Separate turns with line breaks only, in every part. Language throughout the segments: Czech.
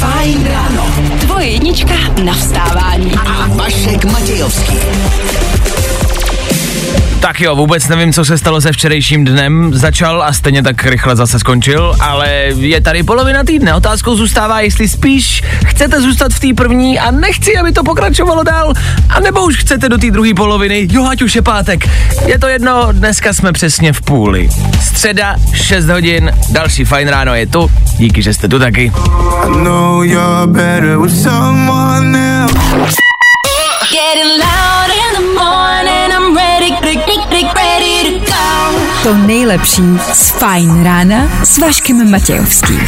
Fajn ráno.
Tvoje jednička na vstávání.
A Vašek Matějovský.
Tak jo, vůbec nevím, co se stalo se včerejším dnem. Začal a stejně tak rychle zase skončil, ale je tady polovina týdne. Otázkou zůstává, jestli spíš chcete zůstat v té první a nechci, aby to pokračovalo dál, a nebo už chcete do té druhé poloviny, jo, ať už je pátek. Je to jedno, dneska jsme přesně v půli. Středa, 6 hodin, další fajn ráno je tu. Díky, že jste tu taky.
Getting to go.
To nejlepší z Fajn rána s Vaškem Matějovským.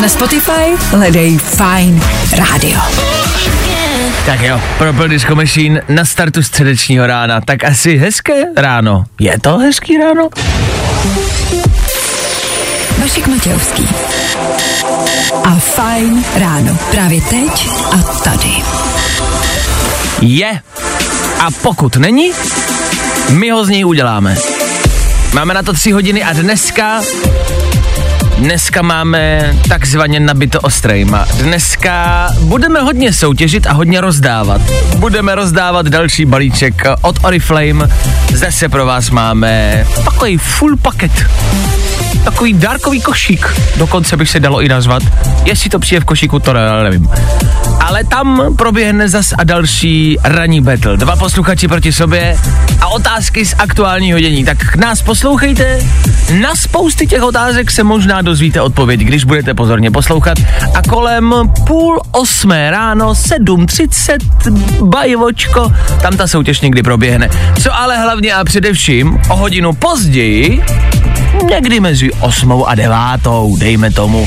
Na Spotify hledej Fajn rádio.
Tak jo, Purple Disco Machine na startu středečního rána. Tak asi hezké ráno. Je to hezký ráno?
Vašek Matějovský. A Fajn ráno. Právě teď a tady.
Je. A pokud není, my ho z něj uděláme. Máme na to tři hodiny a dneska Dneska máme takzvaně nabito ostrejma. Dneska budeme hodně soutěžit a hodně rozdávat. Budeme rozdávat další balíček od Oriflame. Zase pro vás máme takový full paket. Takový dárkový košík. Dokonce bych se dalo i nazvat. Jestli to přijde v košíku, to ne, nevím. Ale tam proběhne zas a další ranní battle. Dva posluchači proti sobě a otázky z aktuálního dění. Tak nás poslouchejte. Na spousty těch otázek se možná dozvíte odpověď, když budete pozorně poslouchat. A kolem půl osmé ráno, 7.30, bajvočko, tam ta soutěž někdy proběhne. Co ale hlavně a především o hodinu později, někdy mezi osmou a devátou, dejme tomu,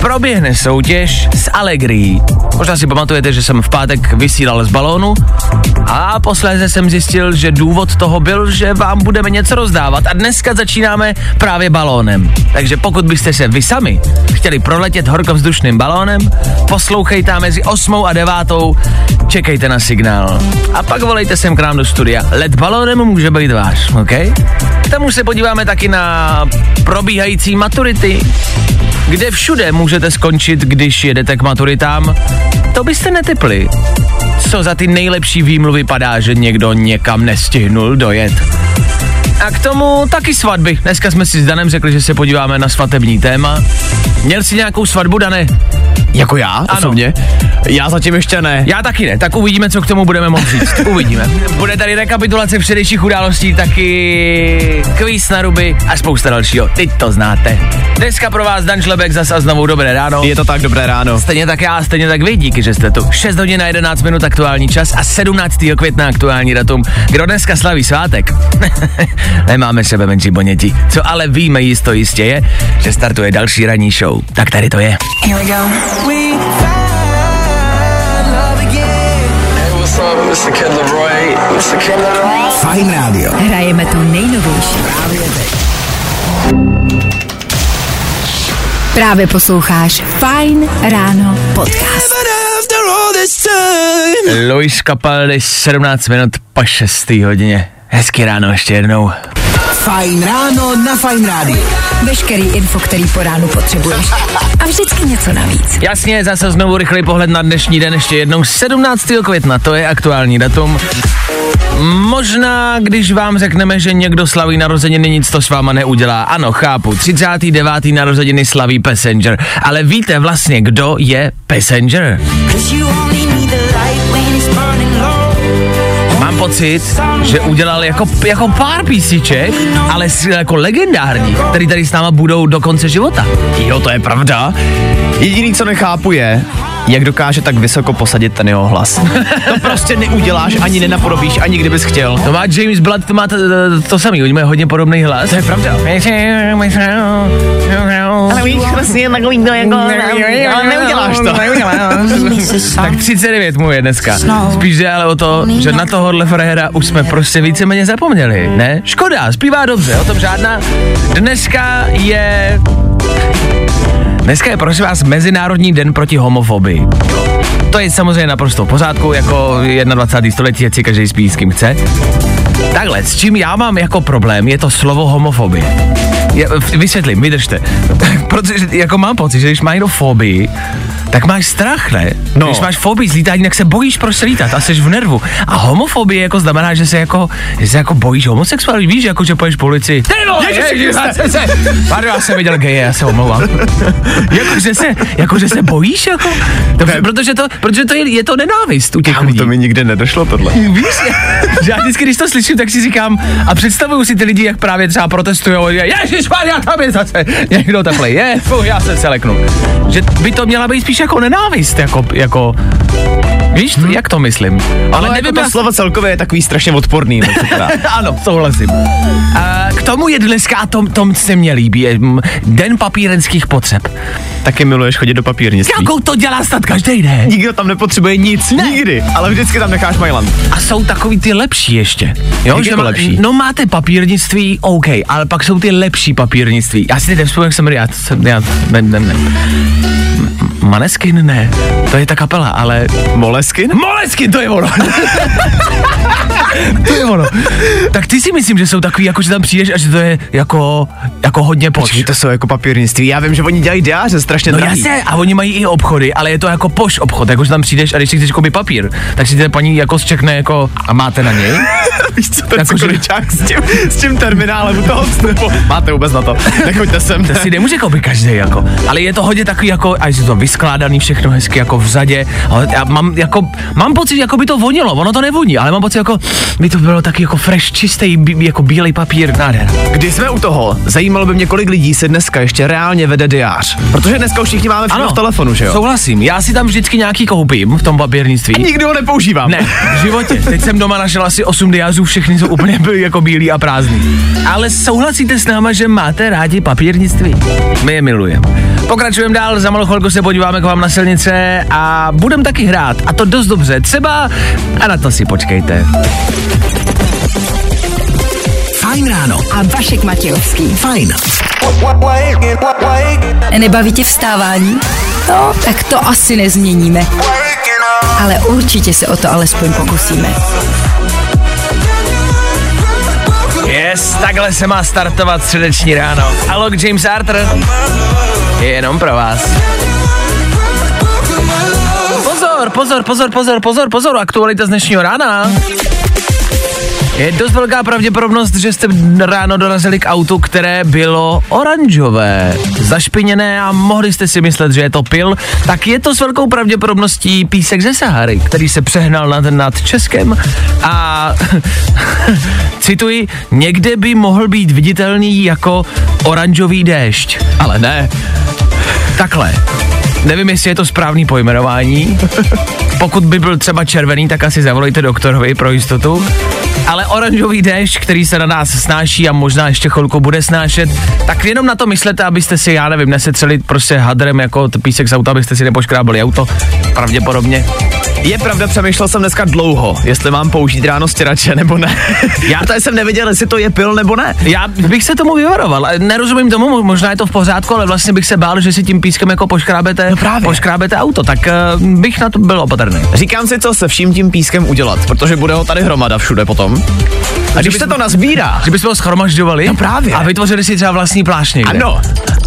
proběhne soutěž s Allegrií. Možná si pamatujete, že jsem v pátek vysílal z balónu a posléze jsem zjistil, že důvod toho byl, že vám budeme něco rozdávat a dneska začínáme právě balónem. Takže pokud byste se vy sami chtěli proletět horkovzdušným balónem, poslouchejte mezi 8 a 9, čekejte na signál. A pak volejte sem k nám do studia. Let balónem může být váš, OK? K tomu se podíváme taky na probíhající maturity, kde všude můžete skončit, když jedete k maturitám. To byste netypli. Co za ty nejlepší výmluvy padá, že někdo někam nestihnul dojet. A k tomu taky svatby. Dneska jsme si s Danem řekli, že se podíváme na svatební téma. Měl jsi nějakou svatbu, Dane?
Jako já
Ano.
osobně? Já zatím ještě ne.
Já taky ne, tak uvidíme, co k tomu budeme moct říct. Uvidíme. Bude tady rekapitulace včerejších událostí, taky kvíz na ruby a spousta dalšího. Teď to znáte. Dneska pro vás Dan Šlebek zase a znovu dobré ráno.
Je to tak, dobré ráno.
Stejně tak já, stejně tak vy, díky, že jste tu. 6 hodin a 11 minut aktuální čas a 17. května aktuální datum. Kdo dneska slaví svátek? Nemáme sebe menší boněti. Co ale víme jisto jistě je, že startuje další ranní show. Tak tady to je.
Here we go.
Fajn rádio.
Hrajeme to nejnovější. Právě posloucháš Fajn ráno podcast.
Luis Capaldi, 17 minut po 6. hodině. Hezký ráno ještě jednou.
Fajn ráno na Fajn rádiu.
Veškerý info, který po ránu potřebuješ. A vždycky něco navíc.
Jasně, zase znovu rychlý pohled na dnešní den ještě jednou. 17. května, to je aktuální datum. Možná, když vám řekneme, že někdo slaví narozeniny, nic to s váma neudělá. Ano, chápu. 39. narozeniny slaví Passenger. Ale víte vlastně, kdo je Passenger? Mám pocit, že udělal jako, jako pár písniček, ale jako legendární, který tady s náma budou do konce života.
Jo, to je pravda. Jediný, co nechápu je, jak dokáže tak vysoko posadit ten jeho hlas. to prostě neuděláš, ani nenapodobíš, ani kdybys chtěl.
To má James Blood, to má to, to, to samý, oni mají hodně podobný hlas.
To je pravda.
Ale
víš, prostě takový to jako, ale neuděláš to.
Tak 39 mu je dneska. Spíš jde ale o to, že na tohohle frajera už jsme prostě víceméně zapomněli, ne? Škoda, zpívá dobře, o tom žádná. Dneska je... Dneska je prosím vás Mezinárodní den proti homofobii. To je samozřejmě naprosto v pořádku, jako 21. století, ať si každý spí s kým chce. Takhle, s čím já mám jako problém, je to slovo homofobie. Já, vysvětlím, vydržte. Protože jako mám pocit, že když má někdo fobii, tak máš strach, ne?
No.
Když máš fobii z lítání, tak se bojíš prostě lítat a jsi v nervu. A homofobie jako znamená, že se jako, že se jako bojíš homosexuálů, víš, jako že poješ po ulici. Ty vole,
Ježiši
ježiši,
Kriste.
já jsem se, pardon, já jsem viděl geje, já se omlouvám. jako, že se, jako, že se bojíš, jako? To, protože to, protože to je, je to nenávist u těch
Kámo,
lidí.
to mi nikdy nedošlo tohle.
Víš, že já vždycky, když to slyším, tak si říkám a představuju si ty lidi, jak právě třeba protestují, že Ježíš já tam je zase někdo takhle je, fuh, já se seleknu. Že by to měla být spíš jako nenávist, jako, jako Víš, hmm. jak to myslím?
Ale nevím, jako to slovo celkově je takový strašně odporný. No,
ano, souhlasím. A k tomu je dneska, a tom, tom se mně líbí, je, den papírenských potřeb.
Taky miluješ chodit do papírnictví.
Jakou to dělá snad každý den?
Nikdo tam nepotřebuje nic,
Ne.
nikdy, ale vždycky tam necháš majlan.
A jsou takový ty lepší ještě. Jo, že má,
lepší?
No máte papírnictví, OK, ale pak jsou ty lepší papírnictví. Já si teď nevzpomínám, jak jsem já, jsem, já ne, ne, ne. Maneskin ne, to je ta kapela, ale
Moleskin?
Moleskin, to je ono. to je ono. Tak ty si myslím, že jsou takový, jako že tam přijdeš a že to je jako, jako hodně poš.
Počkej, to jsou jako papírnictví. Já vím, že oni dělají diáře strašně
No
drahý.
jasně, a oni mají i obchody, ale je to jako poš obchod, jako že tam přijdeš a když si chceš koupit papír, tak si ta paní jako zčekne jako, a máte na něj?
Víš co, ten
Jako, že-
s tím, s tím terminálem toho vstupu. Máte vůbec na to. Nechoďte sem.
To si nemůže koupit každý jako. Ale je to hodně takový jako, a je to vyskládaný všechno hezky jako v zadě. Ale já mám jako, mám pocit, jako by to vonilo, ono to nevoní, ale mám pocit jako, by to bylo taky jako fresh, čistý, jako bílej papír, nádhera.
Když jsme u toho, zajímalo by mě, kolik lidí si dneska ještě reálně vede diář. Protože dneska už všichni máme všechno v telefonu, že jo?
Souhlasím, já si tam vždycky nějaký koupím v tom papírnictví.
Nikdy ho nepoužívám.
Ne, v životě. Teď jsem doma našel asi 8 diázů, všechny jsou úplně byly jako bílý a prázdný. Ale souhlasíte s náma, že máte rádi papírnictví? My je milujeme. Pokračujeme dál, za malou chvilku se podíváme k vám na silnice a budeme taky hrát. A to dost dobře. Třeba, a na to si počkejte.
Fajn ráno.
A Vašek Matějovský.
Fajn.
Nebaví tě vstávání? No, tak to asi nezměníme. Ale určitě se o to alespoň pokusíme.
Yes, takhle se má startovat středeční ráno. Alok James Arthur. Je jenom pro vás. Pozor, pozor, pozor, pozor, pozor, pozor, aktualita z dnešního rána. Je dost velká pravděpodobnost, že jste ráno dorazili k autu, které bylo oranžové, zašpiněné a mohli jste si myslet, že je to pil, tak je to s velkou pravděpodobností písek ze Sahary, který se přehnal nad, nad Českem a cituji, někde by mohl být viditelný jako oranžový déšť.
Ale ne.
Takhle. Nevím, jestli je to správný pojmenování. Pokud by byl třeba červený, tak asi zavolejte doktorovi pro jistotu. Ale oranžový déšť, který se na nás snáší a možná ještě chvilku bude snášet, tak jenom na to myslete, abyste si, já nevím, nesetřeli prostě hadrem jako písek z auta, abyste si nepoškrábali auto. Pravděpodobně.
Je pravda, přemýšlel jsem dneska dlouho, jestli mám použít ráno stěrače nebo ne. Já tady jsem nevěděl, jestli to je pil nebo ne.
Já bych se tomu vyvaroval. Nerozumím tomu, mo- možná je to v pořádku, ale vlastně bych se bál, že si tím pískem jako poškrábete,
No právě.
poškrábete auto, tak uh, bych na to byl opatrný.
Říkám si, co se vším tím pískem udělat, protože bude ho tady hromada všude potom. A když se to nazbírá,
Že bychom ho schromažďovali
No právě.
a vytvořili si třeba vlastní plášť někde.
ano,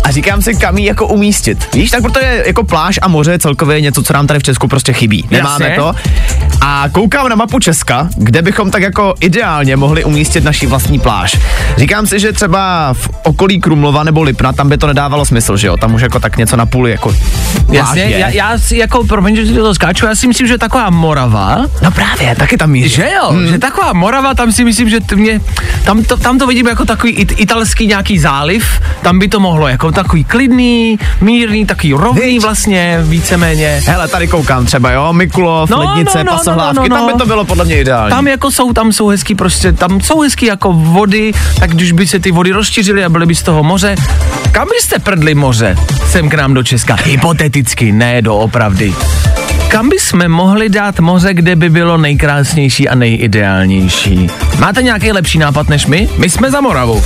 a říkám si, kam ji jako umístit. Víš, tak protože jako pláž a moře je celkově něco, co nám tady v Česku prostě chybí. Nemáme
Jasně.
to. A koukám na mapu Česka, kde bychom tak jako ideálně mohli umístit naší vlastní pláž. Říkám si, že třeba v okolí Krumlova nebo Lipna, tam by to nedávalo smysl, že jo? Tam už jako tak něco na půl jako pláž
Jasně,
je.
já, já si jako, promiň, že to skáču, já si myslím, že taková Morava,
No právě, taky tam míří.
že jo, hmm. že taková Morava, tam si myslím, že mě, tam to, tam to vidím jako takový it, italský nějaký záliv, tam by to mohlo jako takový klidný, mírný, takový rovný
Viď?
vlastně, víceméně.
Hele, tady koukám třeba, jo, Mikulov,
No,
Lednice,
no, no,
Pasohlávky,
no, no,
tam
no.
by to bylo podle mě ideální.
Tam jako jsou, tam jsou hezký prostě, tam jsou hezký jako vody, tak když by se ty vody rozšířily a byly by z toho moře, kam byste prdli moře sem k nám do Česka? Hypoteticky, ne doopravdy. Kam bychom mohli dát moře, kde by bylo nejkrásnější a nejideálnější? Máte nějaký lepší nápad než my? My jsme za Moravu.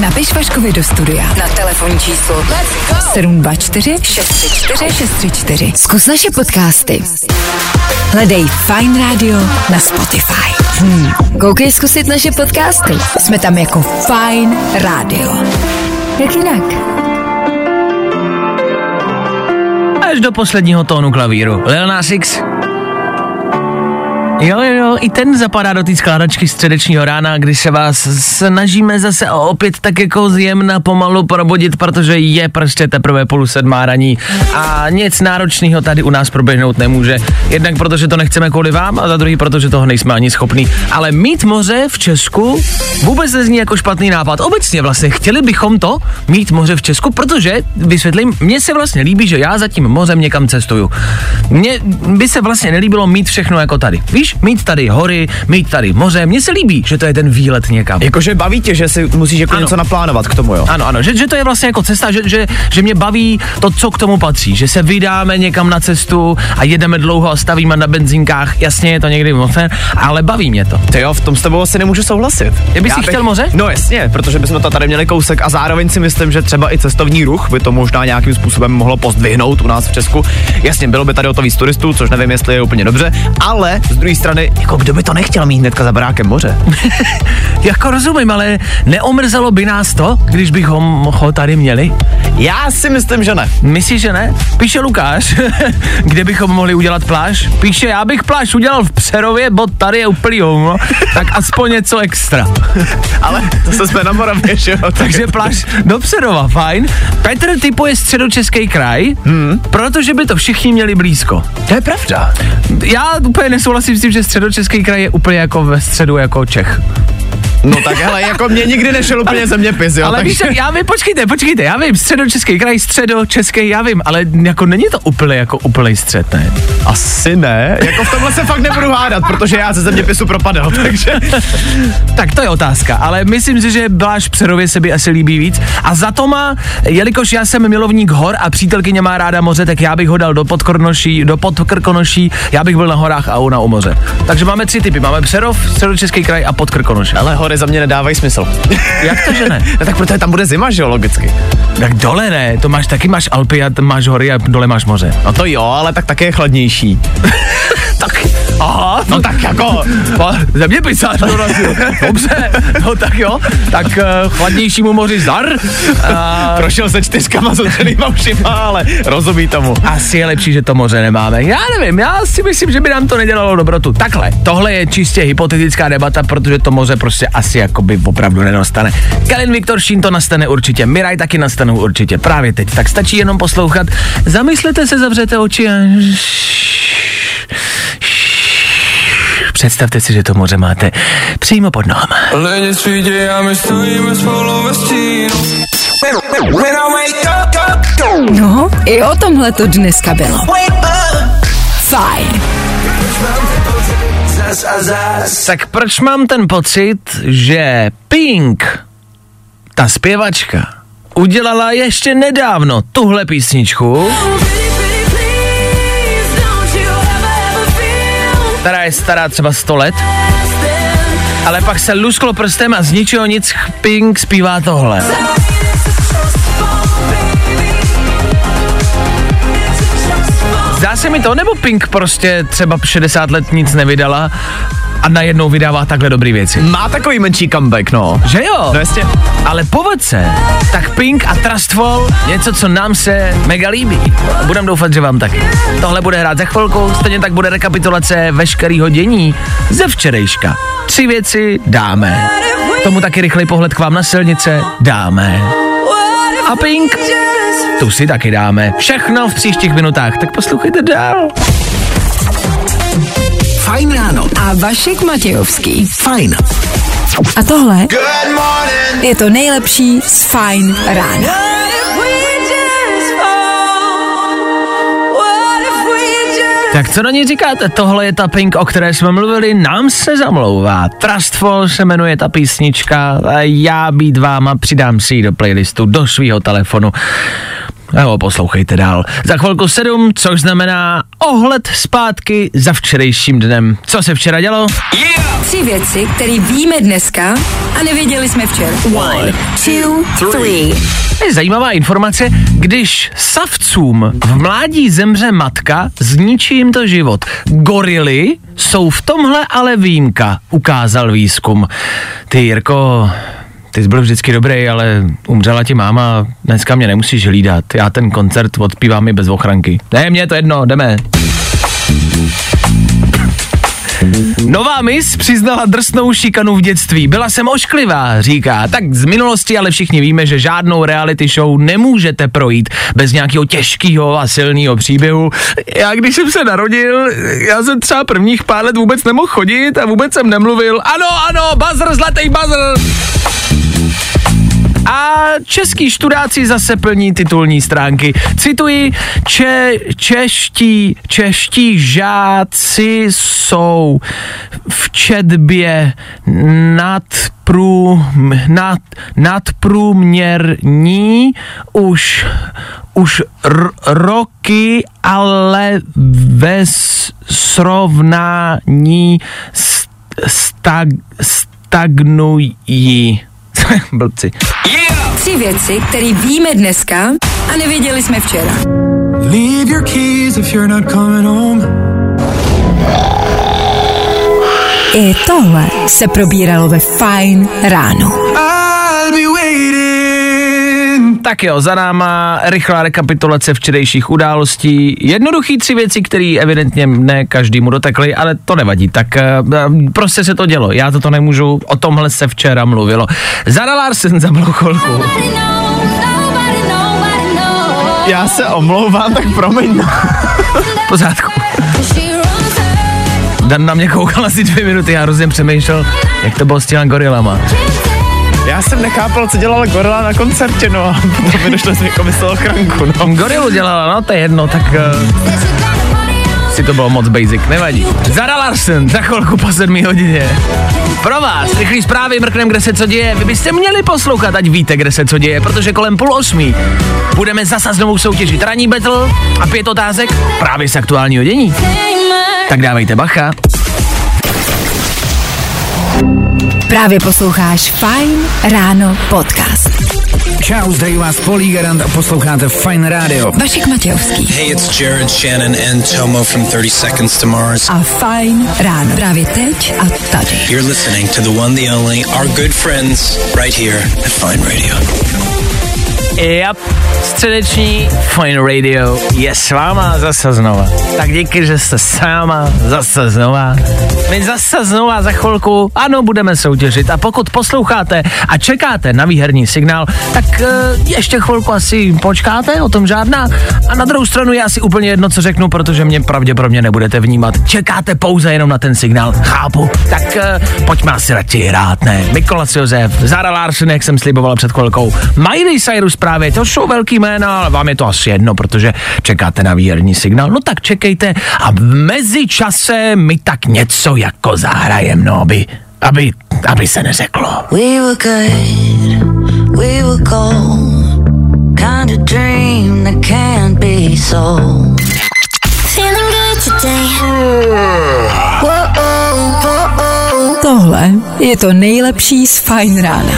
Napiš Vaškovi do studia na telefonní číslo 724 634 634. Zkus naše podcasty. Hledej Fine Radio na Spotify. Hmm. Koukej zkusit naše podcasty. Jsme tam jako Fine Radio. Jak jinak?
Až do posledního tónu klavíru. Lil Nas X. Jo, jo, jo, i ten zapadá do té skládačky středečního rána, kdy se vás snažíme zase opět tak jako zjemna pomalu probudit, protože je prostě teprve půl sedmá raní a nic náročného tady u nás proběhnout nemůže. Jednak protože to nechceme kvůli vám a za druhý protože toho nejsme ani schopní. Ale mít moře v Česku vůbec nezní jako špatný nápad. Obecně vlastně chtěli bychom to mít moře v Česku, protože, vysvětlím, mně se vlastně líbí, že já za tím mořem někam cestuju. Mně by se vlastně nelíbilo mít všechno jako tady. Víš, mít tady hory, mít tady moře, mně se líbí, že to je ten výlet někam.
Jakože baví tě, že si musíš jako
Ano.
něco naplánovat k tomu, jo?
Ano, ano, že, že to je vlastně jako cesta, že, že, že mě baví to, co k tomu patří, že se vydáme někam na cestu a jedeme dlouho a stavíme na benzínkách, jasně je to někdy moc, ale baví mě to.
Ty jo, v tom s tebou asi nemůžu souhlasit.
Ty bys
Já
si chtěl moře?
No jasně, protože bychom to tady měli kousek a zároveň si myslím, že třeba i cestovní ruch by to možná nějakým způsobem mohlo pozdvihnout u nás v Česku. Jasně, bylo by tady o to víc turistů, což nevím, jestli je úplně dobře, ale z druhé strany, jako kdo by to nechtěl mít hnedka za barákem moře?
Jako rozumím, ale neomrzelo by nás to, když bychom ho tady měli?
Já si myslím, že ne.
Myslíš, že ne? Píše Lukáš, kde bychom mohli udělat pláž? Píše, já bych pláž udělal v Přerově, bo tady je úplný hovno, tak aspoň něco extra.
Ale to jsme na Moravě, že jo?
Takže pláž do Přerova, fajn. Petr typuje středočeský kraj, hmm. protože by to všichni měli blízko.
To je pravda.
Já úplně nesouhlasím s tím, že středočeský kraj je úplně jako ve středu jako Čech.
No tak hele, jako mě nikdy nešel úplně zeměpis, jo?
ale
takže...
víš, já vím, počkejte, počkejte, já vím, středočeský kraj, středočeský, já vím, ale jako není to úplně jako úplný střed, ne?
Asi ne, jako v tomhle se fakt nebudu hádat, protože já ze zeměpisu propadl, takže...
Tak to je otázka, ale myslím si, že Bláš Přerově se by asi líbí víc. A za to má, jelikož já jsem milovník hor a přítelkyně má ráda moře, tak já bych ho dal do podkornoší, do podkrkonoší, já bych byl na horách a ona u moře. Takže máme tři typy, máme Přerov, Středočeský kraj a podkrkonoš.
Ale hory za mě nedávají smysl.
Jak to, že ne?
no tak protože tam bude zima, že jo, logicky.
Tak dole ne, to máš taky, máš Alpy a máš hory a dole máš moře.
No to jo, ale tak také je chladnější.
Tak, aha,
No tak jako,
Pa, zeměpisář dorazil. Dobře, no tak jo, tak uh, chladnějšímu moři zdar. A
prošel se čtyřkama s otřenýma ušima, ale rozumí tomu.
asi je lepší, že to moře nemáme. Já nevím, já si myslím, že by nám to nedělalo dobrotu. Takhle, tohle je čistě hypotetická debata, protože to moře prostě asi jakoby opravdu nenastane. Kalin Viktor Šín to nastane určitě, Miraj taky nastanou určitě, právě teď. Tak stačí jenom poslouchat. Zamyslete se, zavřete oči a... Představte si, že to moře máte přímo pod nohama.
No, i o tomhle to dneska bylo. Fajn.
Zas a zas.
Tak proč mám ten pocit, že Pink, ta zpěvačka, udělala ještě nedávno tuhle písničku, která je stará třeba 100 let, ale pak se lusklo prstem a z ničeho nic Pink zpívá tohle. Zdá se mi to, nebo Pink prostě třeba 60 let nic nevydala a najednou vydává takhle dobrý věci.
Má takový menší comeback, no.
Že jo?
No jasně.
Ale povedz se, tak Pink a Trustful, něco, co nám se mega líbí. Budem doufat, že vám taky. Tohle bude hrát za chvilku, stejně tak bude rekapitulace veškerýho dění ze včerejška. Tři věci dáme. Tomu taky rychlej pohled k vám na silnice dáme. A Pink, tu si taky dáme. Všechno v příštích minutách, tak poslouchejte dál.
Fajn ráno.
A Vašek Matějovský.
Fajn.
A tohle je to nejlepší z Fajn rána.
Tak co na ní říkáte? Tohle je ta Pink, o které jsme mluvili, nám se zamlouvá. Trustful se jmenuje ta písnička a já být váma přidám si ji do playlistu, do svého telefonu. Jo, poslouchejte dál. Za chvilku sedm, což znamená ohled zpátky za včerejším dnem. Co se včera dělo?
Tři věci, které víme dneska a nevěděli jsme včera. One, two, three.
Je zajímavá informace, když savcům v mládí zemře matka, zničí jim to život. Gorily jsou v tomhle ale výjimka, ukázal výzkum. Ty Jirko, ty jsi byl vždycky dobrý, ale umřela ti máma, dneska mě nemusíš hlídat, já ten koncert odpívám i bez ochranky. Ne, mě je to jedno, jdeme. Nová mis přiznala drsnou šikanu v dětství. Byla jsem ošklivá, říká. Tak z minulosti ale všichni víme, že žádnou reality show nemůžete projít bez nějakého těžkého a silného příběhu. Já když jsem se narodil, já jsem třeba prvních pár let vůbec nemohl chodit a vůbec jsem nemluvil. Ano, ano, buzzer, zlatý buzzer! A český študáci zase plní titulní stránky. Cituji, če, čeští, čeští žáci jsou v četbě nad prů, nad, nadprůměrní už, už r, roky, ale ve srovnání st, stag, stagnují. Blbci.
Tři věci, které víme dneska a nevěděli jsme včera.
Leave your keys if you're not coming home.
I tohle se probíralo ve Fine ráno.
Waiting.
Tak jo, za náma rychlá rekapitulace včerejších událostí. Jednoduchý tři věci, které evidentně ne každému dotekly, ale to nevadí. Tak eh, prostě se to dělo. Já to nemůžu, o tomhle se včera mluvilo. Zara Larsen za mnou chvilku.
Já se omlouvám, tak promiň.
pořádku. Dan na mě koukal asi dvě minuty, já hrozně přemýšlel, jak to bylo s těma gorilama.
Já jsem nechápal, co dělala Gorila na koncertě, no potom mi došlo, že jako myslel ochranku, no.
Gorilu dělala, no to je jedno, tak uh, si to bylo moc basic, nevadí. Zara Larsen, za chvilku po sedmí hodině. Pro vás, rychlý zprávy, mrknem, kde se co děje. Vy byste měli poslouchat, ať víte, kde se co děje, protože kolem půl osmí budeme zase znovu soutěžit ranní battle a pět otázek právě z aktuálního dění. Tak dávejte bacha.
Právě posloucháš Fine ráno podcast.
Čau, zdraví vás Polí Garant a posloucháte Fine Radio.
Vašek Matějovský
Hey, it's Jared Shannon and Tomo from 30 Seconds to Mars.
a Fine ráno. Právě teď a tady.
You're listening to the one, the only, our good friends, right here at Fine Radio.
Yep, středeční Fine Radio je s váma zase znova. Tak díky, že jste s náma zase znova. My zase znova za chvilku, ano, budeme soutěžit a pokud posloucháte a čekáte na výherní signál, tak uh, ještě chvilku asi počkáte, o tom žádná. A na druhou stranu je asi úplně jedno, co řeknu, protože mě pravděpodobně nebudete vnímat. Čekáte pouze jenom na ten signál, chápu. Tak uh, pojďme asi radši hrát, ne? Mikolas Josef, Zara Larsen, jak jsem sliboval před chvilkou, Miley Cyrus právě, to jsou velký jména, ale vám je to asi jedno, protože čekáte na výherní signál. No tak čekejte a v mezičase mi tak něco jako zahrajem, no, aby, aby, aby se neřeklo.
We were good, we were gold. Kind of dream that can't be sold.
Feeling good today.
Tohle je to nejlepší z Fine rána.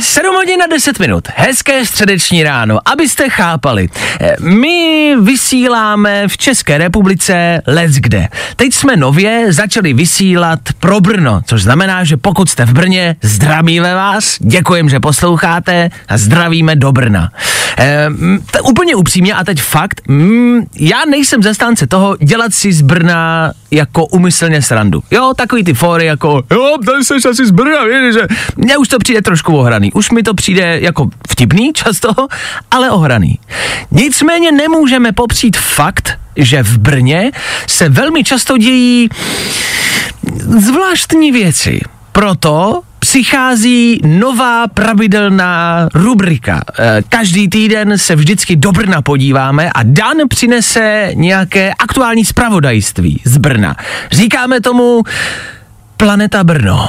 7 hodin na 10 minut. Hezké středeční ráno. Abyste chápali, eh, my vysíláme v České republice let's kde. Teď jsme nově začali vysílat pro Brno, což znamená, že pokud jste v Brně, zdravíme vás, děkujeme, že posloucháte a zdravíme do Brna. E, t- úplně upřímně a teď fakt, mm, já nejsem zastánce toho dělat si z Brna jako umyslně srandu. Jo, takový ty fóry jako, jo, tady jsi asi z Brna, víš, že mně už to přijde trošku ohraný. Už mi to přijde jako vtipný často, ale ohraný. Nicméně nemůžeme popřít fakt, že v Brně se velmi často dějí zvláštní věci. Proto přichází nová pravidelná rubrika. Eh, Každý týden se vždycky do Brna podíváme a Dan přinese nějaké aktuální zpravodajství z Brna. Říkáme tomu Planeta Brno.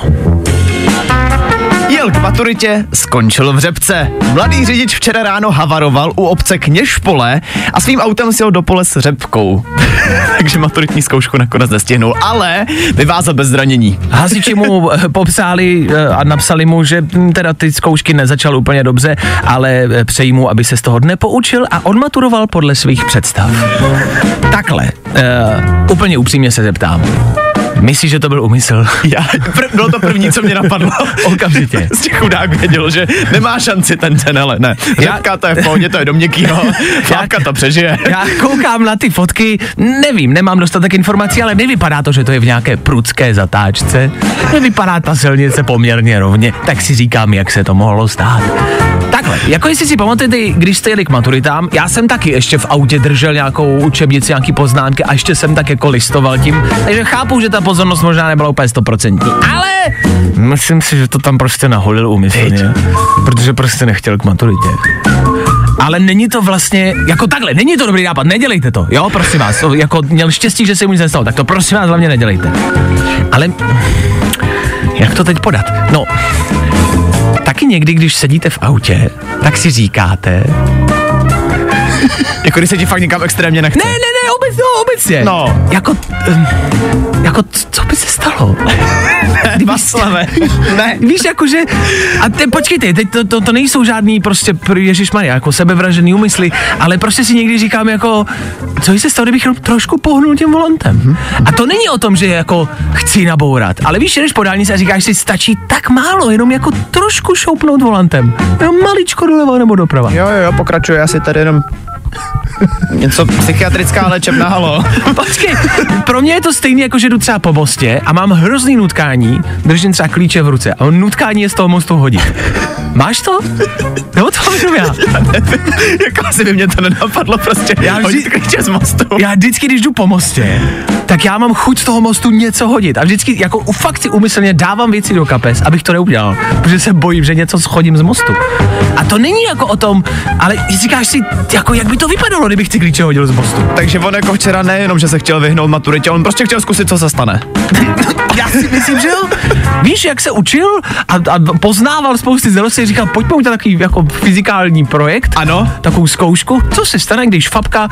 Jel k maturitě, skončil v řepce. Mladý řidič včera ráno havaroval u obce Kněžpole a svým autem si jel do pole s řepkou. Takže maturitní zkoušku nakonec nestihnul, ale vyvázal bez zranění.
Hasiči mu eh, popsali eh, a napsali mu, že hm, teda ty zkoušky nezačal úplně dobře, ale eh, přejí mu, aby se z toho dne poučil a odmaturoval podle svých představ. Takhle, uh, úplně upřímně se zeptám. Myslíš, že to byl úmysl?
Já, pr- bylo to první, co mě napadlo.
Okamžitě.
Z těch chudák věděl, že nemá šanci ten ten, ale ne. Řepka to je v pohodě, to je do měkkýho. Fláka to přežije.
Já koukám na ty fotky, nevím, nemám dostatek informací, ale nevypadá to, že to je v nějaké prudské zatáčce. Nevypadá ta silnice poměrně rovně, tak si říkám, jak se to mohlo stát. Takhle, jako jestli si pamatujete, když jste jeli k maturitám, já jsem taky ještě v autě držel nějakou učebnici, nějaký poznámky a ještě jsem tak jako listoval tím, takže chápu, že ta pozornost možná nebyla úplně stoprocentní. Ale myslím si, že to tam prostě naholil úmyslně, protože prostě nechtěl k maturitě. Ale není to vlastně, jako takhle, není to dobrý nápad, nedělejte to, jo, prosím vás, jako měl štěstí, že se mu nic nestalo, tak to prosím vás hlavně nedělejte. Ale jak to teď podat? No, taky někdy, když sedíte v autě, tak si říkáte,
Jako když se ti fakt někam extrémně nechce.
ne, ne, ne, obecně, no, obecně.
No.
Jako, um, jako, co by se stalo?
Václave. ne.
Víš, jakože, a te, počkejte, teď to, to, to nejsou žádný prostě, Ježíš Maria, jako sebevražený úmysly, ale prostě si někdy říkám jako, co by se stalo, kdybych trošku pohnul tím volantem. A to není o tom, že jako chci nabourat, ale víš, jdeš po dálnici a říkáš si, stačí tak málo, jenom jako trošku šoupnout volantem. Jenom maličko doleva nebo doprava.
Jo, jo, jo, pokračuje asi tady jenom něco psychiatrická léčebná, halo.
Počkej, pro mě je to stejné, jako že jdu třeba po mostě a mám hrozný nutkání, držím třeba klíče v ruce a on nutkání je z toho mostu hodit. Máš to? Nebo to mám já?
jako asi by mě to nenapadlo prostě.
Já
Já
vždy-
hodit klíče z mostu.
Já vždycky, když jdu po mostě, tak já mám chuť z toho mostu něco hodit. A vždycky, jako u fakt si umyslně dávám věci do kapes, abych to neudělal. Protože se bojím, že něco schodím z mostu. A to není jako o tom, ale říkáš si, jako jak by to vypadalo, kdybych ty klíče hodil z mostu.
Takže on jako včera nejenom, že se chtěl vyhnout maturitě, on prostě chtěl zkusit, co se stane.
Já si myslím, že jo. Víš, jak se učil a, a poznával spousty znalostí, říkal, pojďme udělat takový jako fyzikální projekt.
Ano.
Takovou zkoušku. Co se stane, když fabka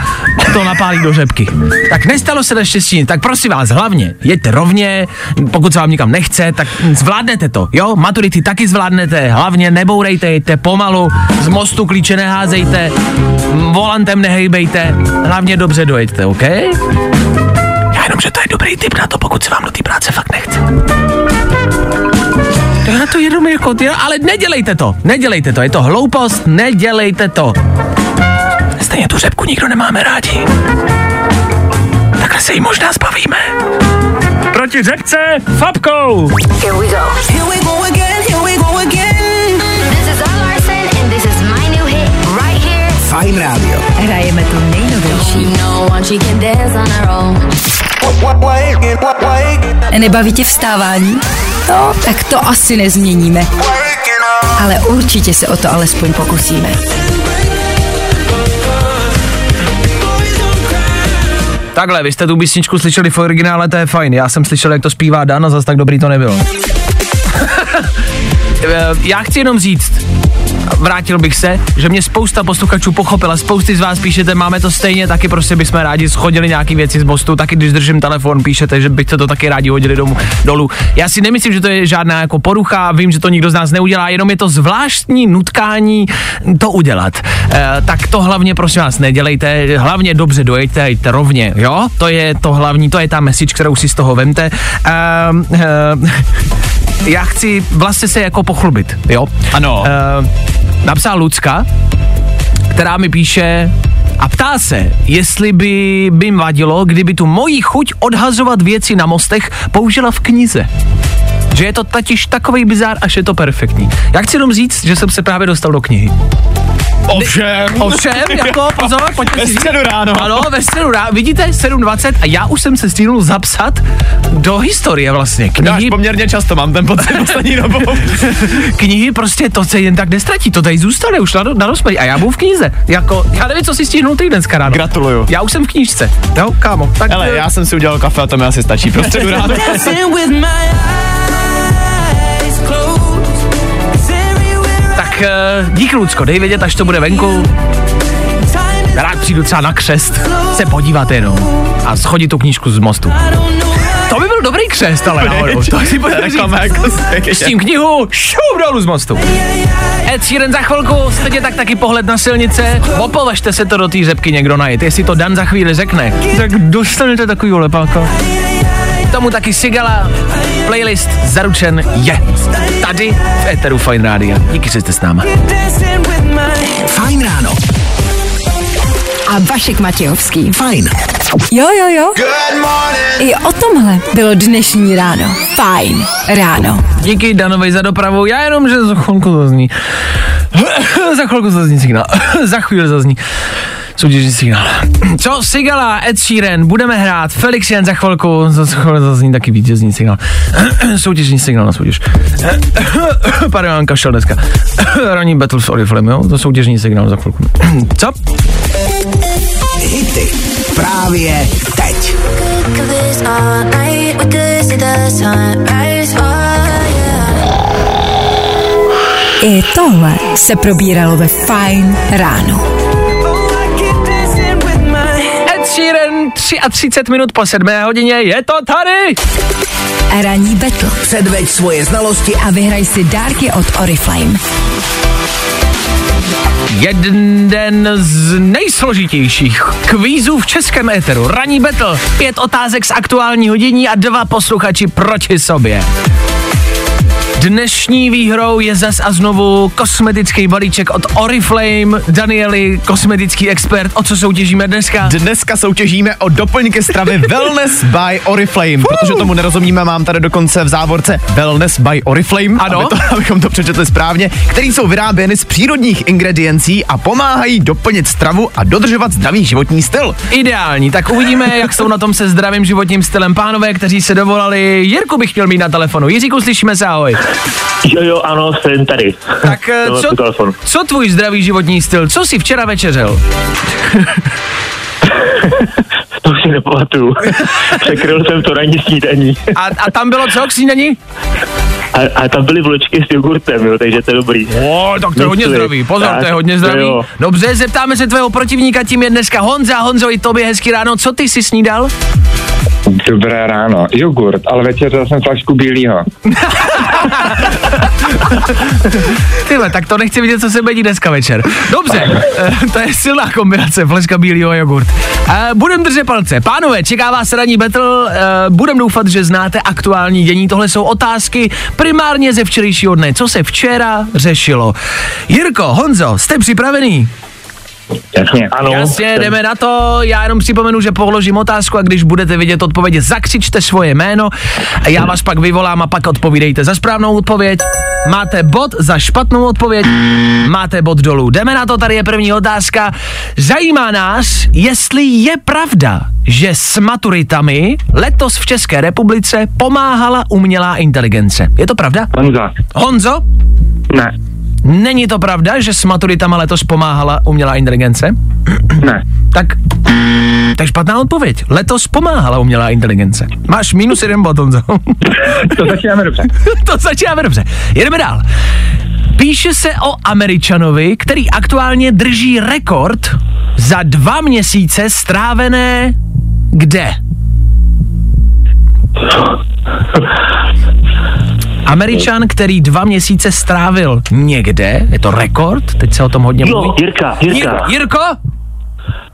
to napálí do řepky? Tak nestalo se naštěstí, tak prosím vás, hlavně jeďte rovně, pokud se vám nikam nechce, tak zvládnete to, jo? Maturity taky zvládnete, hlavně nebourejte, jeďte pomalu, z mostu klíče neházejte, volantem nehejbejte, hlavně dobře dojeďte, OK? Já jenom, že to je dobrý tip na to, pokud se vám do té práce fakt nechce. Já to jenom jako, ty, ale nedělejte to, nedělejte to, je to hloupost, nedělejte to. Stejně tu řepku nikdo nemáme rádi. Takhle se jí možná zbavíme. Proti řepce fabkou.
Here we go. Here we go again, here we go again. This is Al Larson and this is my new hit right here.
Fajn.
Hrajeme to nejnovější. Nebaví tě vstávání? No, tak to asi nezměníme. Ale určitě se o to alespoň pokusíme.
Takhle, vy jste tu písničku slyšeli v originále, to je fajn. Já jsem slyšel, jak to zpívá Dan a zase tak dobrý to nebylo. Eh, Já chci jenom říct, vrátil bych se, že mě spousta posluchačů pochopila, spousty z vás píšete, máme to stejně, taky prostě bychom rádi schodili nějaký věci z mostu, taky když držím telefon, píšete, že byste to taky rádi hodili domů, dolů. Já si nemyslím, že to je žádná jako porucha, vím, že to nikdo z nás neudělá, jenom je to zvláštní nutkání to udělat. E, tak to hlavně prosím vás nedělejte, hlavně dobře dojeďte, a jděte rovně, jo? To je to hlavní, to je ta message, kterou si z toho vemte. E, e, já chci vlastně se jako pochlubit, jo?
Ano.
Uh, napsal Lucka, která mi píše a ptá se, jestli by by jim vadilo, kdyby tu moji chuť odhazovat věci na mostech použila v knize. Že je to totiž takový bizár, až je to perfektní. Já chci jenom říct, že jsem se právě dostal do knihy.
Ovšem.
Ovšem, jako pozor, pojďme
Ve
si říct.
středu ráno.
Ano, ve středu ráno. Vidíte, 7.20 a já už jsem se stihnul zapsat do historie vlastně.
Dáš
Knihy,
poměrně často, mám ten pocit poslední dobou.
knihy prostě to se jen tak nestratí, to tady zůstane už na, na rozpady. A já budu v knize. Jako, já nevím, co si stihnul ty dneska ráno.
Gratuluju.
Já už jsem v knížce. Jo, kámo. Tak,
Ale
eh,
já jsem si udělal kafe a to mi asi stačí. Pro středu ráno.
Tak uh, díky Lucko, dej vědět, až to bude venku. Rád přijdu třeba na křest, se podívat jenom a schodit tu knížku z mostu. To by byl dobrý křest, ale náhodou. To si říct.
jako
S tím knihu, šup dolů z mostu. Ed Sheeran za chvilku, stejně tak taky pohled na silnice. Opovažte se to do té řepky někdo najít, jestli to Dan za chvíli řekne. Tak dostanete takový lepáka. Tomu taky Sigala. Playlist zaručen je. Tady v Eteru Fine Rádia. Díky, že jste s náma.
Fajn ráno.
A Vašek Matějovský.
Fajn.
Jo, jo, jo. I o tomhle bylo dnešní ráno. Fajn ráno.
Díky Danovi za dopravu. Já jenom, že za chvilku zazní. za chvilku zazní signál. za chvíli zazní. Soutěžní signál. Co? Sigala, Ed Sheeran, budeme hrát. Felix jen za chvilku, za chvilku zazní taky vítězní signál. Soutěžní signál na soutěž. Pardon, mám kašel dneska. Ranní battle s Oriflame, jo? To soutěžní signál za chvilku. Co?
Hity. Právě teď.
I tohle se probíralo ve Fajn ráno.
Sheeran, 33 minut po 7 hodině, je to tady!
Ranní betl.
Předveď svoje znalosti
A vyhraj si dárky od Oriflame.
Jeden z nejsložitějších kvízů v českém éteru. Ranní battle. Pět otázek z aktuálního dění a dva posluchači proti sobě. Dnešní výhrou je zas a znovu kosmetický balíček od Oriflame. Danieli, kosmetický expert, o co soutěžíme dneska?
Dneska soutěžíme o doplňky stravy Wellness by Oriflame, protože tomu nerozumíme, mám tady dokonce v závorce Wellness by Oriflame,
Ano.
Aby to, abychom to přečetli správně, který jsou vyráběny z přírodních ingrediencí a pomáhají doplnit stravu a dodržovat zdravý životní styl.
Ideální, tak uvidíme, jak jsou na tom se zdravým životním stylem pánové, kteří se dovolali. Jirku bych chtěl mít na telefonu. Jiříku, slyšíme se, ahoj.
Jo, jo, ano, jsem tady.
Tak eh, co, co tvůj zdravý životní styl? Co jsi včera večeřel?
To už si nepamatuju. Překryl jsem to ranní snídaní.
A, a tam bylo co k snídani?
A, a tam byly vločky s jogurtem, jo, takže to je dobrý.
O, tak to je hodně zdravý. Pozor,
Tak,
to je hodně zdravý.
jo.
Dobře, zeptáme se tvého protivníka, tím je dneska Honza. Honzo, i tobě hezký ráno. Co ty jsi snídal?
Dobré ráno. Jogurt, ale večer jsem flašku bílýho.
Tyhle, tak to nechci vidět, co se bedí dneska večer. Dobře, eh, to je silná kombinace, flaška bílýho a jogurt. Eh, Budem držet palce. Pánové, čeká vás ranní battle. eh, Budem doufat, že znáte aktuální dění. Tohle jsou otázky primárně ze včerejšího dne. Co se včera řešilo? Jirko, Honzo, jste připravený?
Jasně.
Ano.
Jasně,
jsem-
jdeme na to. Já jenom připomenu, že položím otázku a když budete vidět odpověď, zakřičte svoje jméno a já vás pak vyvolám a pak odpovídejte za správnou odpověď. Máte bod za špatnou odpověď, máte bod dolů. Jdeme na to, tady je první otázka. Zajímá nás, jestli je pravda, že s maturitami letos v České republice pomáhala umělá inteligence. Je to pravda?
Honza.
Honzo,
Ne.
Není to pravda, že s maturitama letos pomáhala umělá inteligence?
Ne.
Tak, tak špatná odpověď. Letos pomáhala umělá inteligence. Máš minus jeden bod, Honzo.
To začínáme dobře.
to začínáme dobře. Jedeme dál. Píše se o Američanovi, který aktuálně drží rekord za dva měsíce strávené kde? Američan, který dva měsíce strávil někde, je to rekord, teď se o tom hodně mluví.
Jo, Jirka, Jirka.
Jir- Jirko?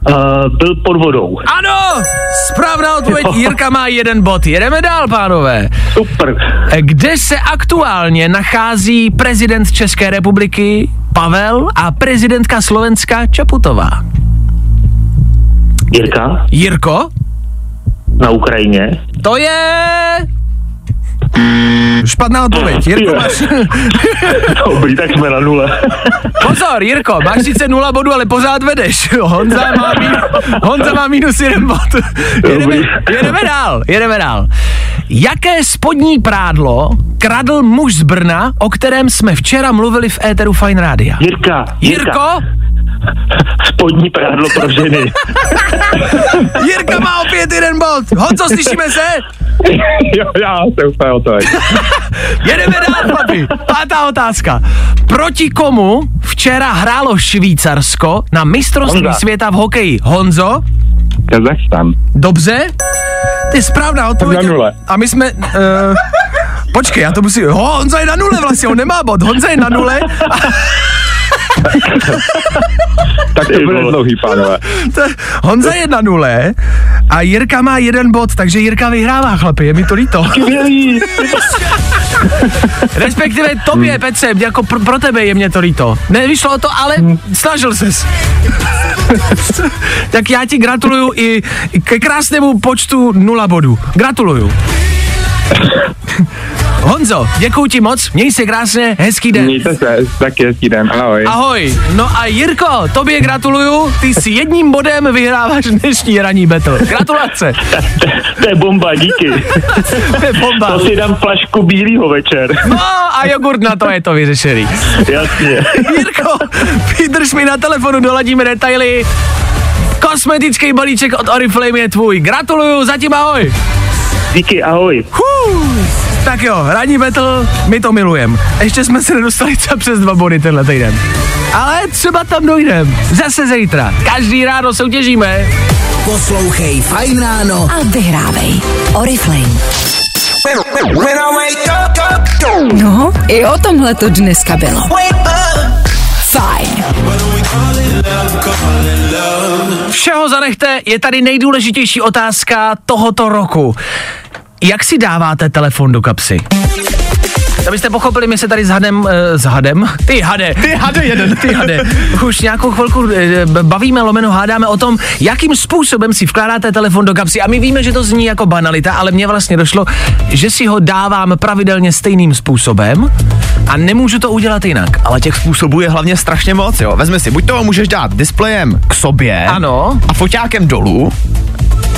Uh, byl pod vodou.
Ano! Správná odpověď, Jirka má jeden bod. Jedeme dál, pánové.
Super.
Kde se aktuálně nachází prezident České republiky Pavel a prezidentka Slovenska Čaputová?
Jirka,
Jirko?
na Ukrajině.
To je... Špatná odpověď. Jirko, máš...
Dobrý, tak jsme na nule.
Pozor, Jirko, máš sice nula bodů, ale pořád vedeš. Honza má, mín, Honza má minus jeden bod. Jedeme, jedeme dál, jedeme dál. Jaké spodní prádlo kradl muž z Brna, o kterém jsme včera mluvili v éteru Fine Rádia?
Jirka,
Jirko?
Spodní prádlo pro ženy.
Jirka má opět jeden bod. Honzo, slyšíme se?
jo, já jsem úplně hotový.
Jedeme dál, chlapi. Pátá otázka. Proti komu včera hrálo Švýcarsko na mistrovství
Honza.
světa v hokeji? Honzo?
Kazachstan.
Dobře? To je správná odpověď.
na nule.
A my jsme... Uh, počkej, já to musím... Ho, Honza je na nule vlastně, on nemá bod. Honza je na nule.
Tak to bude dlouhý, pánové.
To, Honza je na nule a Jirka má jeden bod, takže Jirka vyhrává, chlapi, je mi to líto. Respektive tobě, Petře, jako pro, pro tebe je mě to líto. Nevyšlo o to, ale snažil ses. tak já ti gratuluju i i ke krásnému počtu nula bodů. Gratuluju. Honzo, děkuji ti moc, měj se krásně, hezký den.
Mějte se, taky hezký den, ahoj.
Ahoj. No a Jirko, tobě gratuluju, ty si jedním bodem vyhráváš dnešní ranní battle. Gratulace.
To je bomba, díky.
To je bomba.
To si dám flašku bílýho večer.
No a jogurt na to je to vyřešený.
Jasně.
Jirko, vydrž mi na telefonu, doladíme detaily. Kosmetický balíček od Oriflame je tvůj. Gratuluju, zatím ahoj.
Díky, ahoj.
Hů. Tak jo, ranní battle, my to milujem. Ještě jsme se nedostali třeba přes dva body tenhle týden. Ale třeba tam dojdem. Zase zítra. Každý ráno soutěžíme.
Poslouchej Fajn ráno.
A vyhrávej. Oriflame. No, i o tomhle to dneska bylo. Fajn.
Všeho zanechte, je tady nejdůležitější otázka tohoto roku. Jak si dáváte telefon do kapsy? Abyste pochopili, my se tady s hadem, eh, s hadem, ty hade,
Ty hade jeden.
ty hade, už nějakou chvilku eh, bavíme, lomeno hádáme o tom, jakým způsobem si vkládáte telefon do kapsy. A my víme, že to zní jako banalita, ale mně vlastně došlo, že si ho dávám pravidelně stejným způsobem a nemůžu to udělat jinak.
Ale těch způsobů je hlavně strašně moc, jo. Vezmi si, buď to ho můžeš dát displejem k sobě
Ano.
a foťákem dolů,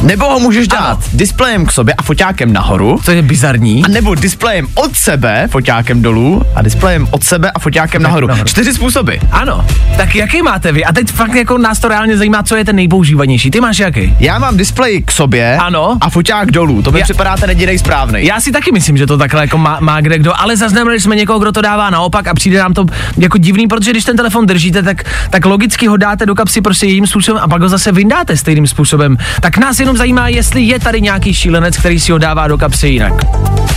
nebo ho můžeš dát
Ano.
displejem k sobě a foťákem nahoru,
To je bizarní.
a nebo displejem od sebe, foťákem dolů a displejem od sebe a foťákem nahoru.
nahoru.
Čtyři způsoby.
Ano, tak jaký máte vy? A teď fakt jako nás to reálně zajímá, co je ten nejpoužívanější. Ty máš jaký?
Já mám displej k sobě
Ano.
a foťák dolů. To mi
Já-
připadá ten jediný správný.
Já si taky myslím, že to takhle jako má, má kde kdo, ale zaznamenali jsme někoho, kdo to dává naopak a přijde nám to jako divný, protože když ten telefon držíte, tak, tak logicky ho dáte do kapsy prostě jiným způsobem a pak ho zase vyndáte stejným způsobem. Tak nás jenom zajímá, jestli je tady nějaký šílenec, který si ho dává do kapsy jinak.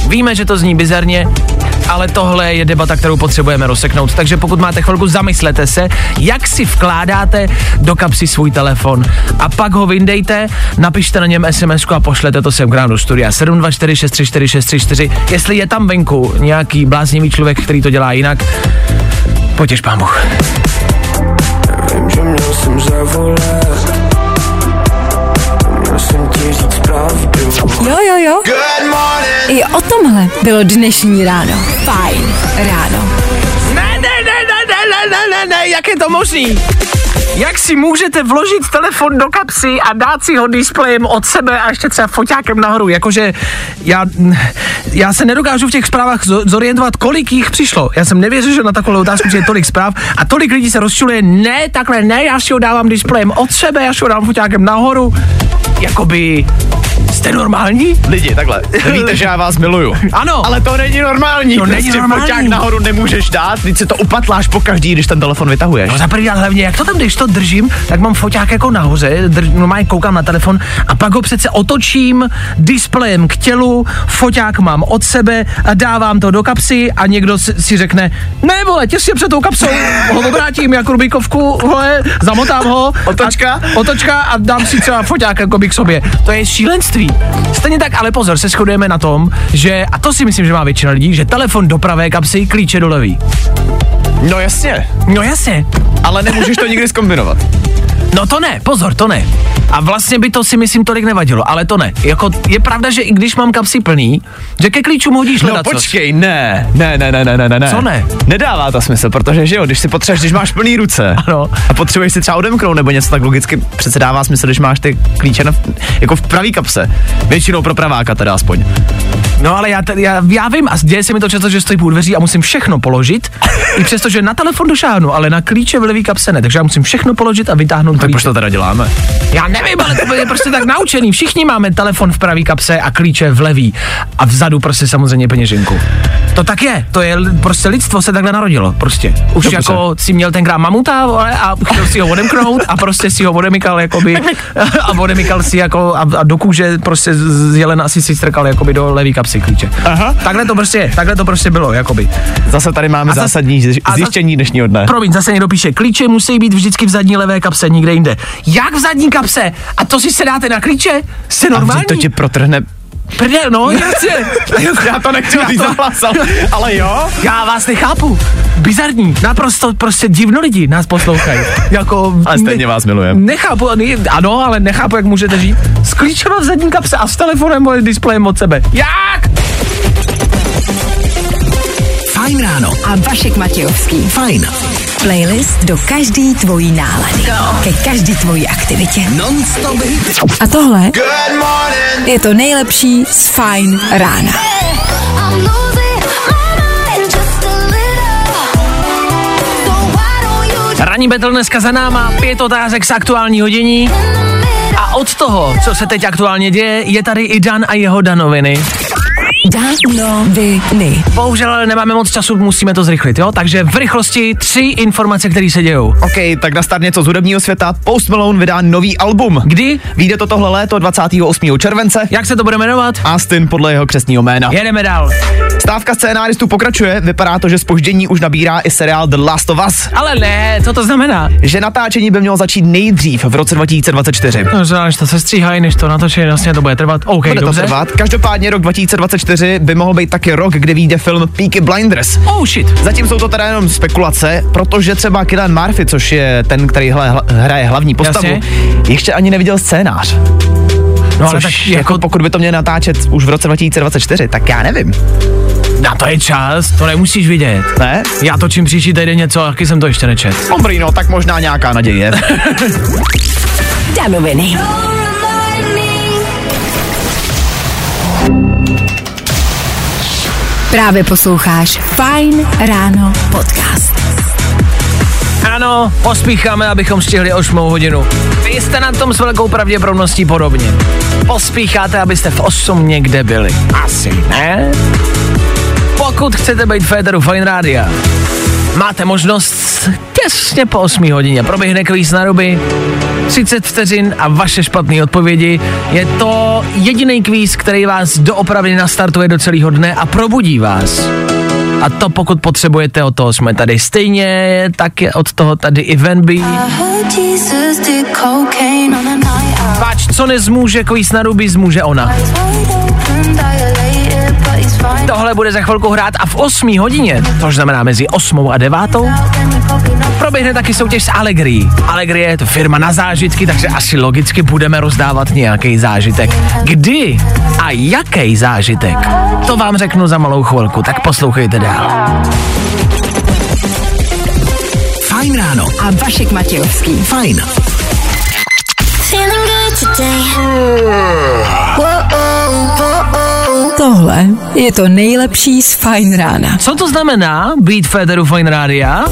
Víme, že to zní bizarně, ale tohle je debata, kterou potřebujeme rozseknout. Takže pokud máte chvilku, zamyslete se, jak si vkládáte do kapsy svůj telefon a pak ho vyndejte, napište na něm SMS a pošlete to sem k nám do studia 724634634. Jestli je tam venku nějaký bláznivý člověk, který to dělá jinak, potěž pán Bůh.
Vím, že měl jsem zavolat prosím tě říct pravdu.
Jo, jo, jo.
Good morning.
I o tomhle bylo dnešní ráno. Fajn ráno.
Ne, ne, ne, ne, ne, ne, ne, ne, jak je to možný? Jak si můžete vložit telefon do kapsy a dát si ho displejem od sebe a ještě třeba foťákem nahoru? Jakože já, já se nedokážu v těch zprávách zo- zorientovat, kolik jich přišlo. Já jsem nevěřil, že na takovou otázku je tolik zpráv a tolik lidí se rozčuluje, ne, takhle ne, já si ho dávám displejem od sebe, já si ho dávám foťákem nahoru. Jakoby, jste normální?
Lidi, takhle. Víte, že já vás miluju.
Ano.
Ale to není normální.
To není
Prostě
normální.
nahoru nemůžeš dát, teď si to upatláš po každý, když ten telefon vytahuješ.
No za první, ale hlavně, jak to tam, když to držím, tak mám foťák jako nahoře, drž, normálně koukám na telefon a pak ho přece otočím displejem k tělu, foťák mám od sebe a dávám to do kapsy a někdo si, si řekne, ne vole, těsně před tou kapsou, ho obrátím jako Rubikovku, vole, zamotám ho.
Otočka?
A, otočka a dám si třeba foťák jako by k sobě. To je šílenství. Stejně tak, ale pozor, se shodujeme na tom, že, a to si myslím, že má většina lidí, že telefon do pravé kapsy, klíče do levý.
No jasně,
No jasně,
ale nemůžeš to nikdy zkombinovat.
No to ne, pozor, to ne. A vlastně by to si myslím tolik nevadilo, ale to ne. Jako je pravda, že i když mám kapsy plný, že ke klíčům hodíš
No
hledat
počkej, ne, ne, ne, ne, ne, ne, ne.
Co ne?
Nedává to smysl, protože že jo, když si potřebuješ, když máš plný ruce
Ano.
a potřebuješ si třeba odemknout nebo něco, tak logicky přece dává smysl, když máš ty klíče na, jako v pravý kapse. Většinou pro praváka teda aspoň.
No ale já, tady, já, já vím, a děje se mi to často, že stojí u dveří a musím všechno položit, i přesto, že na telefon došáhnu, ale na klíče v levý kapse ne, takže já musím všechno položit a vytáhnout
Tak
klíče.
proč to teda děláme?
Já nevím, ale to je prostě tak naučený. Všichni máme telefon v pravý kapse a klíče v levý. A vzadu prostě samozřejmě peněženku. To tak je, to je prostě lidstvo se takhle narodilo, prostě. Už
Dobře.
jako si měl tenkrát mamuta vole, a chtěl si ho odemknout a prostě si ho odemykal jakoby a odemykal si jako a, a do kůže prostě z z jelena asi si strkal jakoby do levý kapsy klíče.
Aha.
Takhle to prostě je, takhle to prostě bylo, jakoby.
Zase tady máme
A
zásadní zjiš-
a
zjištění dnešního dne.
Promiň, zase někdo píše, klíče musí být vždycky v zadní levé kapse, nikde jinde. Jak v zadní kapse? A to si se dáte na klíče?
A
normální?
vždyť to ti protrhne
Prdel, no, jasně.
Já to nechci říct
to-
ale, jo.
Já vás nechápu. Bizarní, naprosto prostě divno lidi nás poslouchají. Jako,
Ale stejně vás milujeme.
Nechápu, ne- ano, ale nechápu, jak můžete žít. S klíčema v zadní kapse a s telefonem a displejem od sebe. Jak?
Fajn ráno.
A Vašek Matějovský.
Fajn.
Playlist do každý tvojí nálady. Ke každý tvojí aktivitě.
Non-stop.
A tohle je to nejlepší z Fajn rána.
Ranní battle dneska za náma, pět otázek z aktuální hodění. A od toho, co se teď aktuálně děje, je tady i Dan a jeho danoviny.
Danoviny.
Bohužel ale nemáme moc času, musíme to zrychlit, jo? Takže v rychlosti tři informace, které se dějou.
OK, tak na start něco z hudebního světa. Post Malone vydá nový album.
Kdy?
Vyjde to tohle léto 28. července.
Jak se to bude jmenovat?
Austin podle jeho křesního jména.
Jedeme dál.
Stávka scénáristů pokračuje, vypadá to, že spoždění už nabírá i seriál The Last of Us.
Ale ne, co to znamená?
Že natáčení by mělo začít nejdřív v roce 2024.
No, že než to se stříhají, než to natočí, vlastně to bude trvat. OK,
Bude to
dobře.
trvat. Každopádně rok 2024 by mohl být taky rok, kde vyjde film Peaky Blinders.
Oh shit.
Zatím jsou to teda jenom spekulace, protože třeba Kylian Murphy, což je ten, který hla- hraje hlavní postavu,
Jasně.
ještě ani neviděl scénář.
No ale
Což
tak
jako,
jako,
pokud by to měli natáčet už v roce 2024, tak já nevím.
na to je čas, to nemusíš vidět.
Ne?
Já točím příští týden něco, taky jsem to ještě nečet.
Dobrý, no, tak možná nějaká naděje.
Danoviny. Právě posloucháš Fajn ráno podcast.
Ano, pospícháme, abychom stihli 8 hodinu. Vy jste na tom s velkou pravděpodobností podobně. Pospícháte, abyste v 8 někde byli. Asi ne? Pokud chcete být Féteru Fine Rádia, máte možnost těsně po 8 hodině. Proběhne kvíz na ruby, 30 vteřin a vaše špatné odpovědi. Je to jediný kvíz, který vás doopravdy nastartuje do celého dne a probudí vás. A to pokud potřebujete, o toho jsme tady stejně, tak je od toho tady i Venby. Páč, co nezmůže kvíz na ruby, zmůže ona. Tohle bude za chvilku hrát a v 8 hodině, což znamená mezi 8 a 9,
Then we probably not
proběhne taky soutěž s Allegri. Allegri je to firma na zážitky, takže asi logicky budeme rozdávat nějaký zážitek. Kdy a jaký zážitek? To vám řeknu za malou chvilku, tak poslouchejte dál.
Fajn ráno.
A Vašek Matějovský.
Fajn.
feeling good today. Whoa, whoa,
Tohle je to nejlepší z Fajn rána.
Co to znamená být Federu Fine Rádia?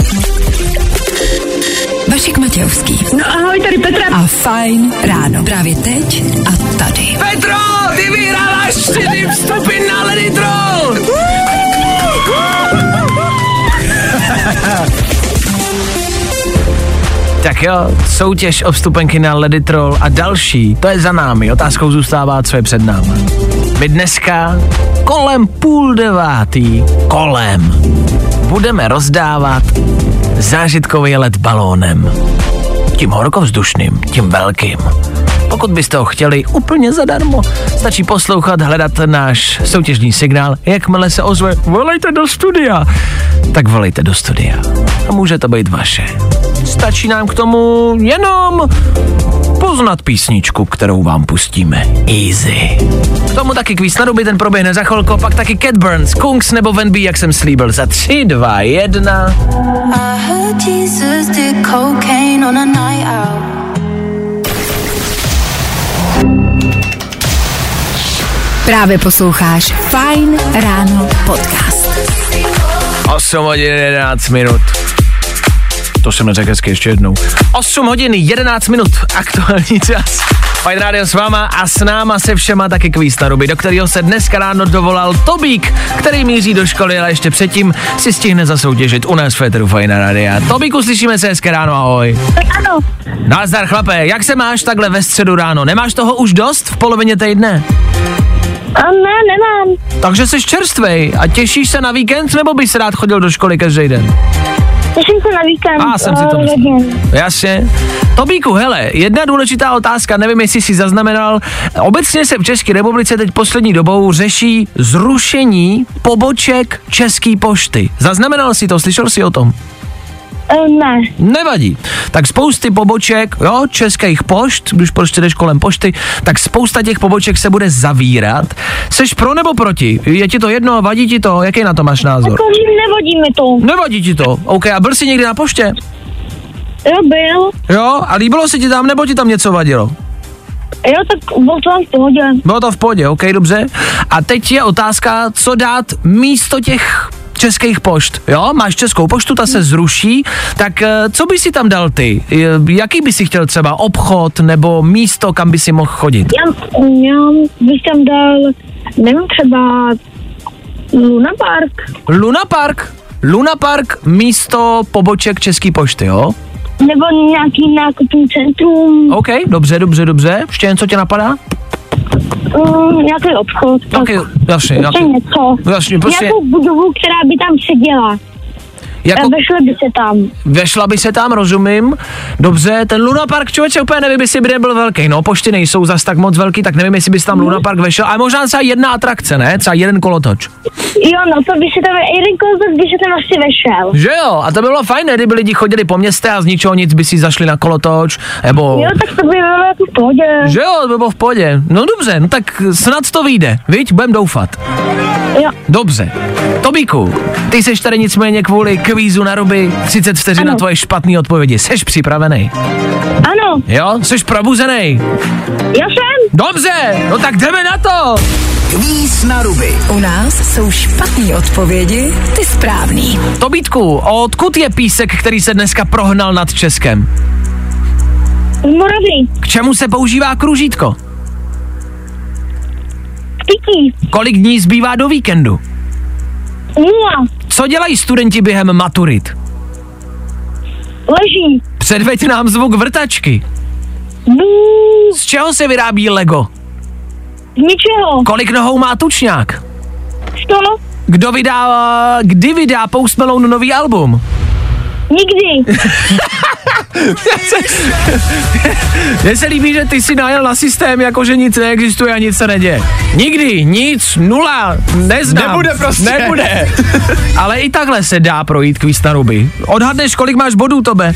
Vašek Matějovský.
No ahoj, tady Petra.
A Fajn ráno. Právě teď a tady.
Petro, ty vyhráváš čtyři vstupy na Lady Troll! Tak jo, soutěž o vstupenky na Lady Troll a další, to je za námi. Otázkou zůstává, co je před námi. My dneska kolem půl devátý, kolem, budeme rozdávat zážitkový let balónem. Tím horkovzdušným, tím velkým. Pokud byste ho chtěli úplně zadarmo, stačí poslouchat, hledat náš soutěžní signál, jakmile se ozve, volejte do studia, tak volejte do studia. A může to být vaše. Stačí nám k tomu jenom poznat písničku, kterou vám pustíme. Easy. K tomu taky kvíz na ten proběhne za chvilku, pak taky Cat Burns, Kungs nebo Van B, jak jsem slíbil, za 3, 2, 1.
I heard Jesus did cocaine on a night out.
Právě posloucháš Fine Ráno podcast.
8 hodin 11 minut. To jsem neřekl hezky ještě jednou. 8 hodin 11 minut, aktuální čas. Fajn rádio s váma a s náma se všema taky kvíz na ruby, do kterého se dneska ráno dovolal Tobík, který míří do školy, ale ještě předtím si stihne zasoutěžit u nás v Féteru Fajn rádia. Tobíku, slyšíme se hezké ráno, ahoj.
Ano,
Nazdar chlape, jak se máš takhle ve středu ráno? Nemáš toho už dost v polovině týdne?
A ne, nemám.
Takže jsi čerstvej a těšíš se na víkend, nebo bys rád chodil do školy každý den?
Těším se na víkend.
A jsem si to
eh,
myslel. Jasně. Tobíku, hele, jedna důležitá otázka, nevím, jestli si zaznamenal. Obecně se v České republice teď poslední dobou řeší zrušení poboček České pošty. Zaznamenal si to, slyšel jsi o tom?
Eh, Ne,
Nevadí. Tak spousty poboček, jo, českých pošt, když prostě jdeš kolem pošty, tak spousta těch poboček se bude zavírat. Seš pro nebo proti? Je ti to jedno, vadí ti to? Jaký na to máš názor?
jako nevodí mi to.
Nevadí ti to. OK, a byl jsi někdy na poště?
Jo, byl.
Jo, a líbilo se ti tam, nebo ti tam něco vadilo?
Jo, tak byl to v pohodě.
Bylo to v pohodě, OK, dobře. A teď je otázka, co dát místo těch českých pošt, jo? Máš českou poštu, ta se zruší, tak eh, co by si tam dal ty? Jaký by si chtěl třeba obchod nebo místo, kam by si mohl chodit?
Já, já bych tam dal, nevím, třeba Luna Park.
Luna Park. Luna Park místo poboček České pošty, jo?
Nebo nějaký nákupní centrum,
OK, dobře, dobře, dobře. Ještě něco tě napadá?
Um, nějaký obchod.
Taky, jasně, nějaký,
něco.
jasně, prostě,
Nějakou budovu, která by tam seděla.
Jako.
Vešly by se tam.
Vešla by se tam, rozumím. Dobře, ten Luna Park, člověče, úplně nevím, jestli by nebyl velký. No, pošty nejsou zas tak moc velký, tak nevím, jestli bys tam Luna Park vešel. Ale možná třeba jedna atrakce, ne? Třeba jeden kolotoč.
Jo, no to by se tam, jeden kouzek by se tam asi vešel.
Že jo? A to by bylo fajn, kdyby lidi chodili po městě a z ničeho nic by si zašli na kolotoč, nebo...
Jo, tak to by bylo jako v pohodě.
Že jo, to by bylo v pohodě. No dobře, no tak snad to vyjde, viď? Budem doufat.
Jo.
Dobře. Tobíku, ty seš tady nicméně kvůli kvízu na ruby 30 vteřin na tvoje špatné odpovědi. Seš připravený?
Ano,
Jo? Seš probuzený?
já jsem.
Dobře, no tak jdeme na to.
Kvíz na ruby.
U nás jsou špatné odpovědi, ty správný.
Tobítku, odkud je písek, který se dneska prohnal nad Českem?
Z Moravy.
K čemu se používá kružítko?
Pití.
Kolik dní zbývá do víkendu?
Nula.
Co dělají studenti během maturit?
Leží.
Předveď nám zvuk vrtačky.
Bů.
Z čeho se vyrábí Lego?
Z ničeho.
Kolik nohou má tučňák?
Sto.
Kdo vydá, kdy vydá Post Malone nový album?
Nikdy.
Mně se líbí, že ty si najel na systém, jako že nic neexistuje a nic se neděje. Nikdy, nic, nula, neznám.
Nebude prostě.
Nebude. Ale i takhle se dá projít kvíz na ruby. Odhadneš, kolik máš bodů, tobe?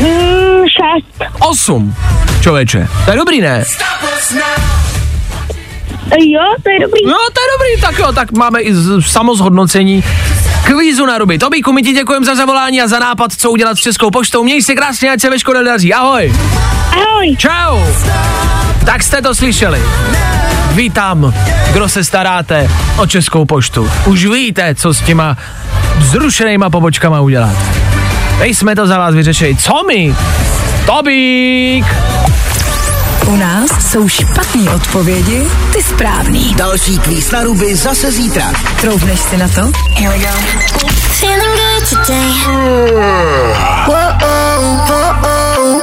Mm, šest.
Osm. Člověče, to je dobrý, ne?
Jo, to je dobrý.
No, to je dobrý, tak jo, tak máme i samozhodnocení kvízu na ruby. Tobíku, my ti děkujeme za zavolání a za nápad, co udělat s Českou poštou. Měj se krásně, ať se ve škole daří. Ahoj.
Ahoj.
Čau. Tak jste to slyšeli. Vítám, kdo se staráte o Českou poštu. Už víte, co s těma zrušenýma pobočkama udělat. My jsme to za vás vyřešili. Co my? Tobík!
U nás jsou špatné odpovědi, ty správný.
Další kvíz na ruby zase zítra.
Troufneš si na to? Here we go.
Feeling good today.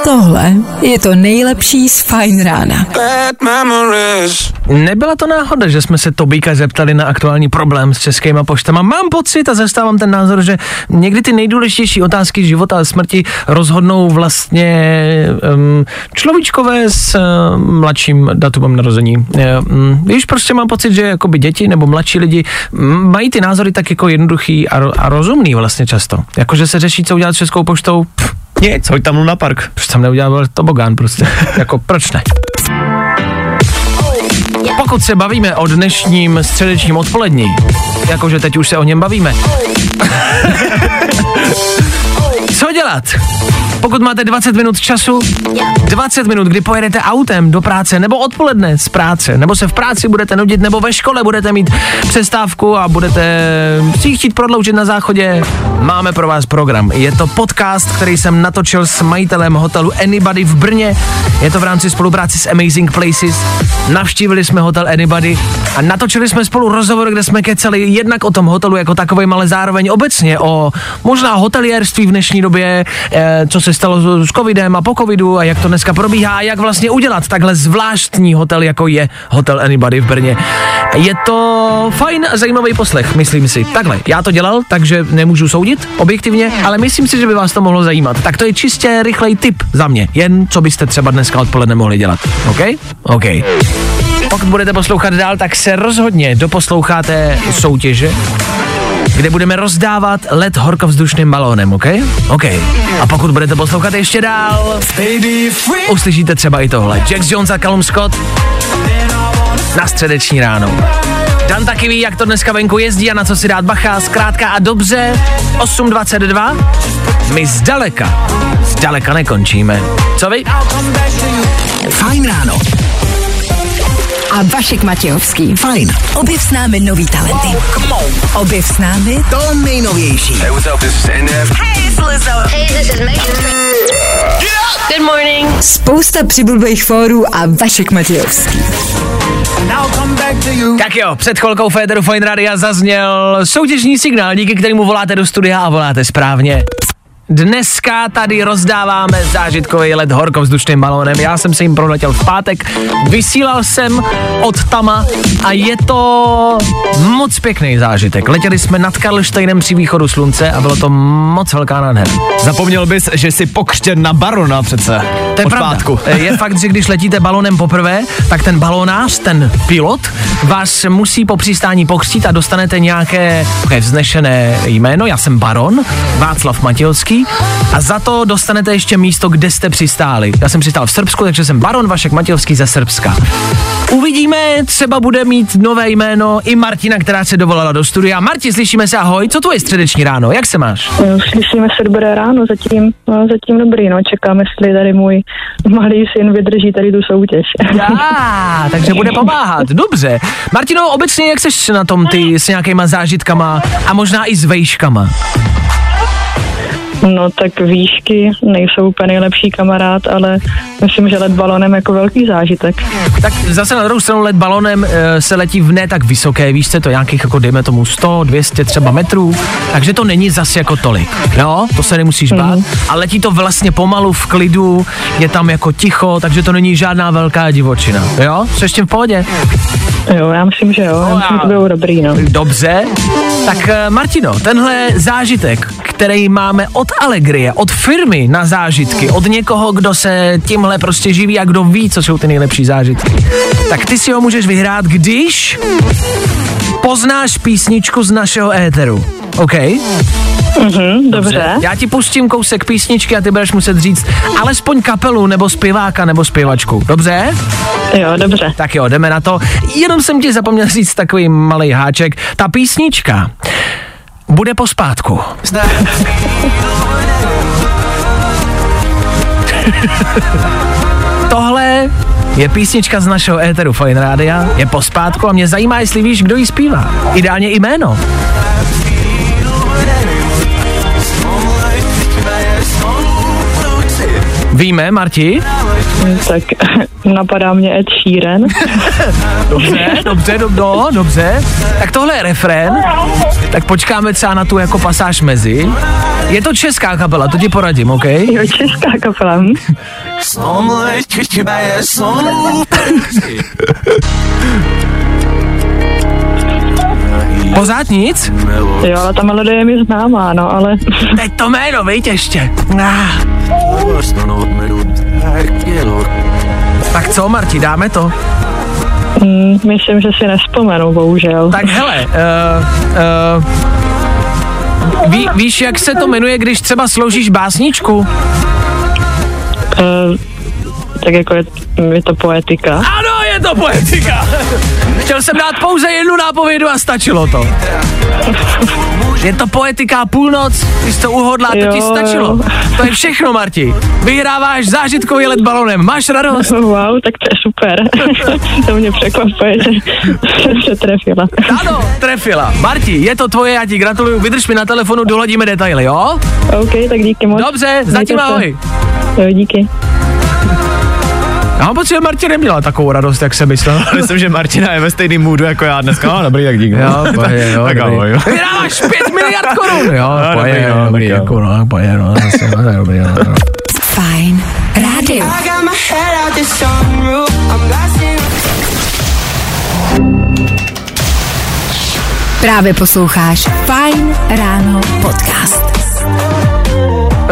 Tohle je to nejlepší z Fine rána.
Nebyla to náhoda, že jsme se Tobíka zeptali na aktuální problém s českýma poštama. Mám pocit a zastávám ten názor, že někdy ty nejdůležitější otázky života a smrti rozhodnou vlastně um, človíčkové s um, mladším datumem narození. Um, víš, prostě mám pocit, že jakoby děti nebo mladší lidi mm, mají ty názory tak jako jednoduchý a, ro- a rozumný vlastně často. Jakože se řeší, co udělat s českou poštou, pff,
Nic, hoď tam Luna Park.
proč tam neudělal tobogán prostě, jako proč ne? Pokud se bavíme o dnešním středečním odpolední, jakože teď už se o něm bavíme, Co dělat? Pokud máte 20 minut času, 20 minut, kdy pojedete autem do práce, nebo odpoledne z práce, nebo se v práci budete nudit, nebo ve škole budete mít přestávku a budete si chtít prodloužit na záchodě, máme pro vás program. Je to podcast, který jsem natočil s majitelem hotelu Anybody v Brně. Je to v rámci spolupráce s Amazing Places. Navštívili jsme hotel Anybody a natočili jsme spolu rozhovor, kde jsme keceli jednak o tom hotelu jako takovém, ale zároveň obecně o možná hotelierství v dnešní době, eh, co se stalo s covidem a po covidu a jak to dneska probíhá a jak vlastně udělat takhle zvláštní hotel, jako je Hotel Anybody v Brně. Je to fajn a zajímavý poslech, myslím si. Takhle, já to dělal, takže nemůžu soudit objektivně, ale myslím si, že by vás to mohlo zajímat. Tak to je čistě rychlej tip za mě, jen co byste třeba dneska odpoledne mohli dělat. OK? OK. Pokud budete poslouchat dál, tak se rozhodně doposloucháte soutěže, kde budeme rozdávat led horkovzdušným balónem, OK? OK. A pokud budete poslouchat ještě dál, uslyšíte třeba i tohle. Jax Jones a Callum Scott na středeční ráno. Dan taky ví, jak to dneska venku jezdí a na co si dát bacha, zkrátka a dobře. 8.22. My zdaleka, zdaleka nekončíme. Co vy?
Fajn ráno.
A Vašek Matějovský.
Fajn.
Objev s námi nový talenty. Objev s námi
To nejnovější.
Hey, what's up? This is NF.
Hey, it's Lizzo. Hey, this is Megan. Good morning.
spousta přibulbých fórů a Vašek Matějovský.
Tak jo, před chvilkou Féteru Fine Radio zazněl soutěžní signál, díky kterému voláte do studia a voláte správně. Dneska tady rozdáváme zážitkový let horkovzdušným balónem. Já jsem se jim proletěl v pátek, vysílal jsem od Tama a je to moc pěkný zážitek. Letěli jsme nad Karlštejnem při východu slunce a bylo to moc velká nádhera.
Zapomněl bys, že jsi pokřtěn na barona přece.
To je
od
pravda.
pátku.
Je fakt, že když letíte balonem poprvé, tak ten balonář, ten pilot, vás musí po přistání pokřtít a dostanete nějaké vznešené jméno. Já jsem baron, Václav Matějovský a za to dostanete ještě místo, kde jste přistáli. Já jsem přistál v Srbsku, takže jsem baron Vašek Matějovský ze Srbska. Uvidíme, třeba bude mít nové jméno i Martina, která se dovolala do studia. Marti, slyšíme se, ahoj, co tu je středeční ráno, jak se máš?
No, Slyšíme se dobré ráno, zatím, no, zatím dobrý, no, čekám, jestli tady můj malý syn vydrží tady tu soutěž.
Já, takže bude pomáhat. Dobře. Martino, obecně jak seš na tom ty s nějakýma zážitkama a možná i s vejškama?
No tak výšky nejsou úplně nejlepší kamarád, ale myslím, že let balonem jako velký zážitek.
Tak zase na druhou stranu let balonem e, se letí v ne tak vysoké výšce, to nějakých jako dejme tomu 100, 200 třeba metrů, takže to není zase jako tolik. Jo, to se nemusíš bát. Mm. A letí to vlastně pomalu v klidu, je tam jako ticho, takže to není žádná velká divočina. Jo, jsi ještě v pohodě?
Jo, já myslím, že jo, já myslím, že to bylo dobrý, no.
Dobře, tak eh, Martino, tenhle zážitek, který máme od Allegrie, od firmy na zážitky, od někoho, kdo se tímhle prostě živí a kdo ví, co jsou ty nejlepší zážitky, tak ty si ho můžeš vyhrát, když poznáš písničku z našeho éteru. OK?
Mhm, dobře.
Já ti pustím kousek písničky a ty budeš muset říct alespoň kapelu nebo zpěváka nebo zpěvačku. Dobře?
Jo, dobře.
Tak jo, jdeme na to. Jenom jsem ti zapomněl říct takový malý háček. Ta písnička bude pospátku. Tohle je písnička z našeho éteru Fine Rádia, je pospátku a mě zajímá, jestli víš, kdo ji zpívá. Ideálně jméno. Víme, Marti?
Tak napadá mě Ed Sheeran.
Dobře, dobře, do, no, dobře. Tak tohle je refrén, tak počkáme třeba na tu jako pasáž mezi. Je to česká kapela, to ti poradím, OK?
Jo, česká kapela.
Pořád nic?
Jo, ale ta melodie je mi známá, no, ale...
Teď to jméno, vejď ještě. Ah. Tak co, Marti, dáme to?
Mm, myslím, že si nespomenu, bohužel.
Tak hele, uh, uh, ví, víš, jak se to jmenuje, když třeba sloužíš básničku?
Uh, tak jako je, je to poetika.
Ano, je to poetika. Chtěl jsem dát pouze jednu nápovědu a stačilo to. Je to poetika půlnoc, když to uhodla, to ti stačilo.
jo.
To je všechno, Marti. Vyhráváš zážitkový let balonem, máš radost?
Wow, tak to je super. to mě překvapuje, že jsem se trefila.
Ano, trefila. Marti, je to tvoje, já ti gratuluju, vydrž mi na telefonu, dohledíme detaily, jo?
OK, tak díky moc.
Dobře,
Mějte
zatím
se.
ahoj.
Jo, díky.
Já mám pocit, že Marti neměla takovou radost, jak se myslel.
Myslím, že Martina je ve stejným můdu jako já dneska. No, dobrý, tak díky.
Jo, poje, jo,
tak
dobrý.
ahoj, jo.
Vyhráváš 5 miliard korun, jo,
No,
poje,
dobrý,
jo,
no,
dobrý,
jo.
jako, no, poje, no, zase, no, tak dobrý, no, no.
Fajn rádio. Právě posloucháš Fajn ráno podcast.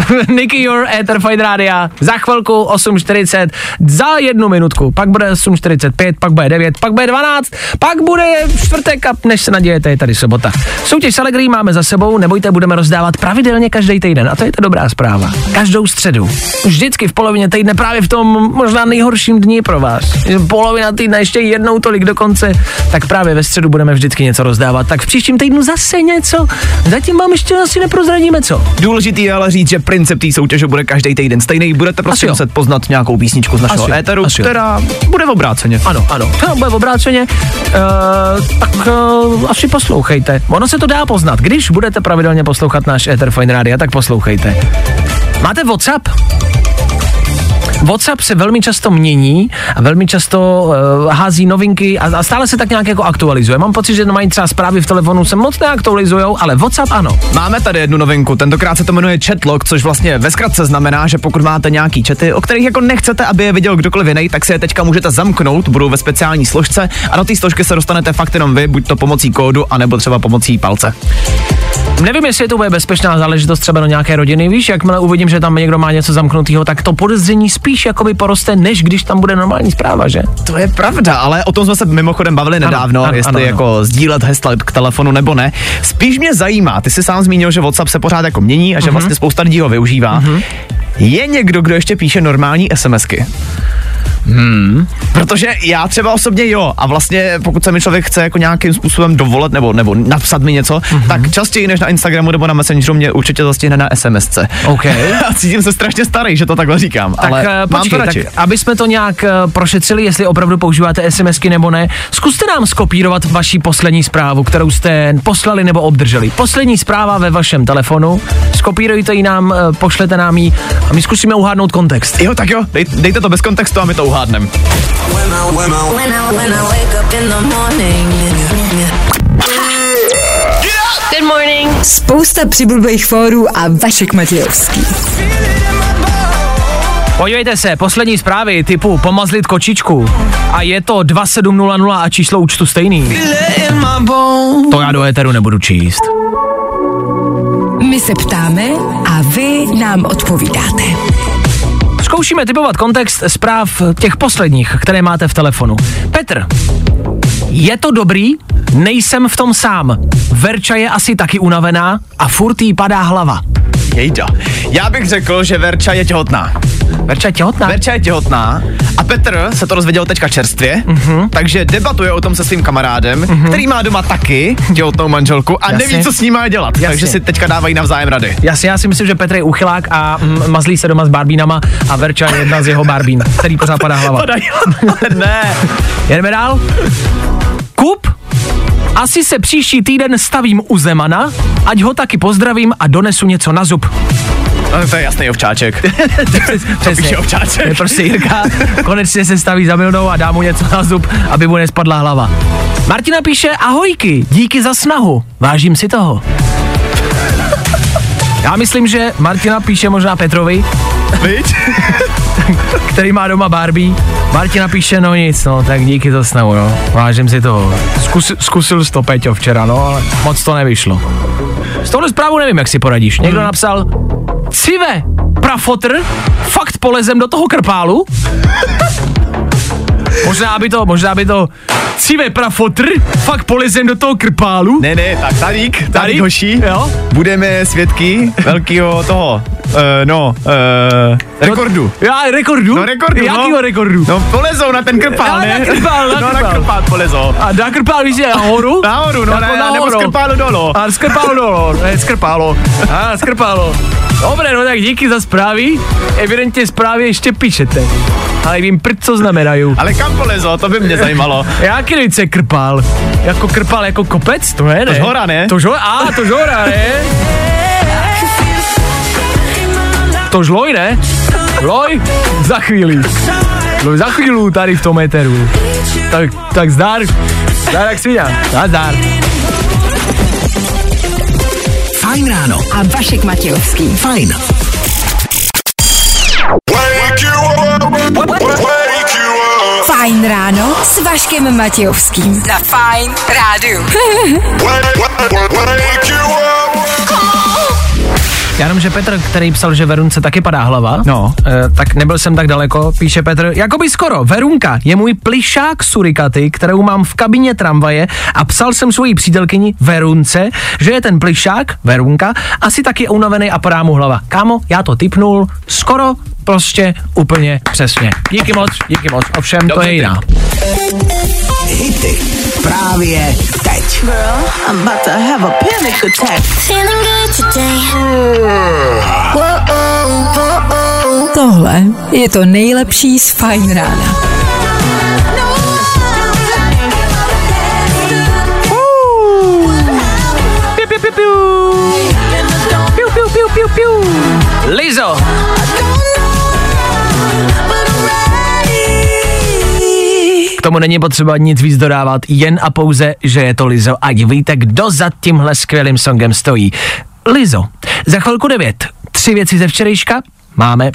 Nicky Your Ether Fight Rádia. Za chvilku 8.40, za jednu minutku. Pak bude 8.45, pak bude 9, pak bude 12, pak bude čtvrtek a než se nadějete, je tady sobota. Soutěž s Allegri máme za sebou, nebojte, budeme rozdávat pravidelně každý týden. A to je ta dobrá zpráva. Každou středu. Vždycky v polovině týdne, právě v tom možná nejhorším dni pro vás. Polovina týdne ještě jednou tolik dokonce, tak právě ve středu budeme vždycky něco rozdávat. Tak v příštím týdnu zase něco. Zatím vám ještě asi neprozradíme co.
Důležitý je ale říct, že princip té soutěže bude každý týden stejný. Budete prostě
Asi jo.
muset poznat nějakou písničku z našeho
Asi
éteru,
asi jo.
která bude v obráceně.
Ano, ano, to bude obráceně, uh, tak uh, asi poslouchejte. Ono se to dá poznat, když budete pravidelně poslouchat náš Ether Fine Radio, tak poslouchejte. Máte WhatsApp? WhatsApp se velmi často mění a velmi často uh, hází novinky a, a stále se tak nějak jako aktualizuje. Mám pocit, že mají třeba zprávy v telefonu se moc neaktualizují, ale WhatsApp ano.
Máme tady jednu novinku, tentokrát se to jmenuje Chatlog, což vlastně ve zkratce znamená, že pokud máte nějaký chaty, o kterých jako nechcete, aby je viděl kdokoliv jiný, tak si je teďka můžete zamknout, budou ve speciální složce a do té složky se dostanete fakt jenom vy, buď to pomocí kódu, anebo třeba pomocí palce.
Nevím, jestli je to bude bezpečná záležitost třeba do nějaké rodiny, víš, jakmile uvidím, že tam někdo má něco zamknutého, tak to podezření spíš jakoby poroste, než když tam bude normální zpráva, že?
To je pravda, ale o tom jsme se mimochodem bavili nedávno,
ano,
jestli
ano, ano.
jako sdílet hesla k telefonu nebo ne. Spíš mě zajímá, ty jsi sám zmínil, že WhatsApp se pořád jako mění a že vlastně spousta lidí ho využívá. Je někdo, kdo ještě píše normální SMSky? Hmm. Protože já třeba osobně jo a vlastně pokud se mi člověk chce jako nějakým způsobem dovolet nebo, nebo napsat mi něco, tak častěji než na Instagramu nebo na Messengeru mě určitě zastihne na SMSce.
OK.
a cítím se strašně starý, že to takhle říkám,
Tak
ale
eh,
mám to
počkej,
radši.
tak aby jsme to nějak eh, prošetřili, jestli opravdu používáte SMSky nebo ne, zkuste nám skopírovat vaši poslední zprávu, kterou jste poslali nebo obdrželi. Poslední zpráva ve vašem telefonu, skopírujte ji nám, eh, pošlete nám ji a my zkusíme uhádnout kontext.
Jo, tak jo, dej, dejte to bez kontextu a my to uhádneme.
Good morning.
Spousta přibulbých fórů a Vašek Matějovský.
Podívejte se, poslední zprávy typu pomazlit kočičku a je to 2700 a číslo účtu stejný. To já do éteru nebudu číst.
My se ptáme a vy nám odpovídáte.
Zkoušíme typovat kontext zpráv těch posledních, které máte v telefonu. Petr, je to dobrý? Nejsem v tom sám. Verča je asi taky unavená a furt jí padá hlava.
Jejda. Já bych řekl, že Verča je těhotná.
Verča je těhotná?
Verča je těhotná a Petr se to dozvěděl teďka čerstvě, uh-huh. takže debatuje o tom se svým kamarádem, uh-huh. který má doma taky těhotnou manželku a
Jasně.
neví, co s ní má dělat,
Jasně.
takže si teďka dávají navzájem rady.
Jasně, já si myslím, že Petr je uchylák a mm, mazlí se doma s barbínama a Verča je jedna z jeho barbín, který pořád padá hlava.
Padají, ne.
Jedeme dál. Kup, asi se příští týden stavím u Zemana, ať ho taky pozdravím a donesu něco na zub.
No, to je jasný ovčáček.
Přesně.
píše ovčáček.
To je prostě Jirka, konečně se staví za Milnou a dá mu něco na zub, aby mu nespadla hlava. Martina píše, ahojky, díky za snahu, vážím si toho. Já myslím, že Martina píše možná Petrovi,
Viď?
který má doma Barbie. Martina píše, no nic, no, tak díky za snahu, no, vážím si toho. Zkus, zkusil jsi to, Peťo, včera, no, ale moc to nevyšlo. S touhle zprávou nevím, jak si poradíš. Někdo napsal, cive, prafotr, fakt polezem do toho krpálu? Možná by to, možná by to, cive, prafotr, fakt polezem do toho krpálu?
Ne, ne, tak Tarík, Tarík
Tarík?
hoší,
Jo?
budeme svědky velkého toho uh, no, uh, rekordu.
Já rekordu?
No rekordu,
Jakýho
no.
rekordu?
No polezou na ten krpál,
Já
ne?
na krpál, na
no,
krpál.
na krpál polezou.
A na krpál víš, je nahoru?
Nahoru, no,
Jako
ne,
nahoru.
nebo z krpálu dolů.
A z krpálu dolů, ne, skrpálo. A skrpálo. Dobré, no tak díky za zprávy. Evidentně zprávy ještě píšete. Ale vím prd, co znamenají.
Ale kam polezou, to by mě zajímalo.
Jaký nejce krpál? Jako krpál, jako kopec? To je, ne?
Tož hora, ne?
Tož hora, a, tož hora, ne? Tož loj, ne? Loj? Za chvíli. Loj za chvíli tady v tom éteru. Tak, tak zdar. Zdar jak sviňa. A zdar.
Fajn ráno.
A Vašek Matějovský.
Fajn.
Fajn ráno s Vaškem Matějovským. Za Fajn rádu.
Já jenom, že Petr, který psal, že Verunce taky padá hlava,
No.
eh, tak nebyl jsem tak daleko, píše Petr, jakoby skoro, Verunka je můj plišák surikaty, kterou mám v kabině tramvaje a psal jsem svojí přítelkyni Verunce, že je ten plišák, Verunka, asi taky unavený a padá mu hlava. Kámo, já to typnul, skoro, prostě, úplně přesně. Díky moc, díky moc, ovšem to
Dobře
je
ty.
jiná.
Hity. Právě teď.
I'm about to have a panic attack.
Feeling good today.
Tohle je to nejlepší z Fajn rána.
Piu, piu, piu, piu. Piu, piu, piu, piu, piu. Lizo, tomu není potřeba nic víc dodávat, jen a pouze, že je to Lizo. Ať víte, kdo za tímhle skvělým songem stojí. Lizo, za chvilku devět. Tři věci ze včerejška máme.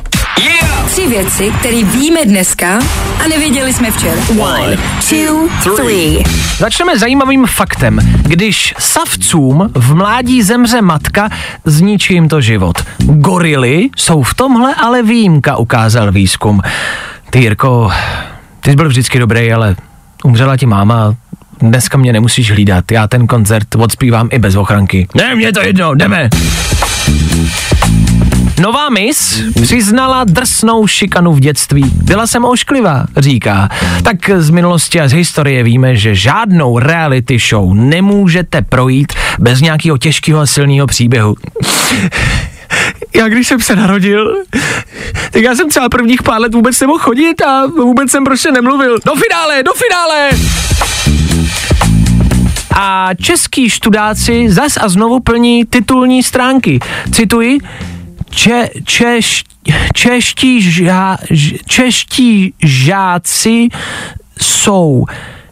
Tři věci, které víme dneska a nevěděli jsme včera. One, two, three.
Začneme zajímavým faktem. Když savcům v mládí zemře matka, zničí jim to život. Gorily jsou v tomhle ale výjimka, ukázal výzkum. Ty Jirko, ty jsi byl vždycky dobrý, ale umřela ti máma, dneska mě nemusíš hlídat, já ten koncert odspívám i bez ochranky. Ne, mě to jedno, jdeme. Nová mis přiznala drsnou šikanu v dětství. Byla jsem ošklivá, říká. Tak z minulosti a z historie víme, že žádnou reality show nemůžete projít bez nějakého těžkého a silného příběhu. Já když jsem se narodil, tak já jsem třeba prvních pár let vůbec nemohl chodit a vůbec jsem prostě nemluvil. Do finále, do finále! A český študáci zas a znovu plní titulní stránky. Cituji, Če, češ, čeští, žá, čeští žáci jsou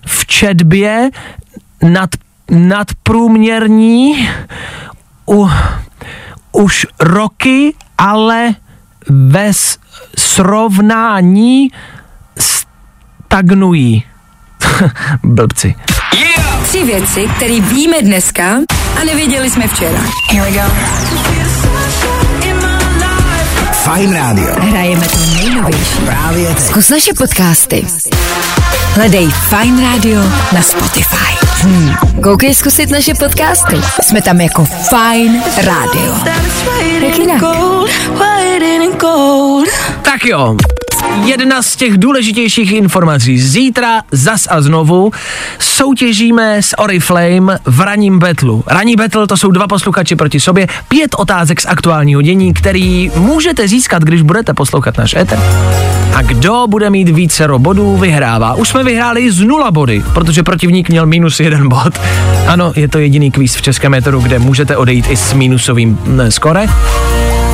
v četbě nad, nadprůměrní u, už roky, ale ve srovnání stagnují. Blbci.
Tři věci, které víme dneska a nevěděli jsme včera. Here we go.
Fajn rádio.
Hrajeme to nejnovější.
Právě teď.
Zkus naše podcasty. Hledej Fine Radio na Spotify. Hmm. Koukej zkusit naše podcasty. Jsme tam jako Fine Radio. Jak jinak?
Tak jo, jedna z těch důležitějších informací. Zítra zas a znovu soutěžíme s Oriflame v raním betlu. Raní betl to jsou dva posluchači proti sobě, pět otázek z aktuálního dění, který můžete získat, když budete poslouchat náš éter. A kdo bude mít více bodů, vyhrává. Už jsme vyhráli z nula body, protože protivník měl minus jeden bod. Ano, je to jediný kvíz v českém éteru, kde můžete odejít i s minusovým skore.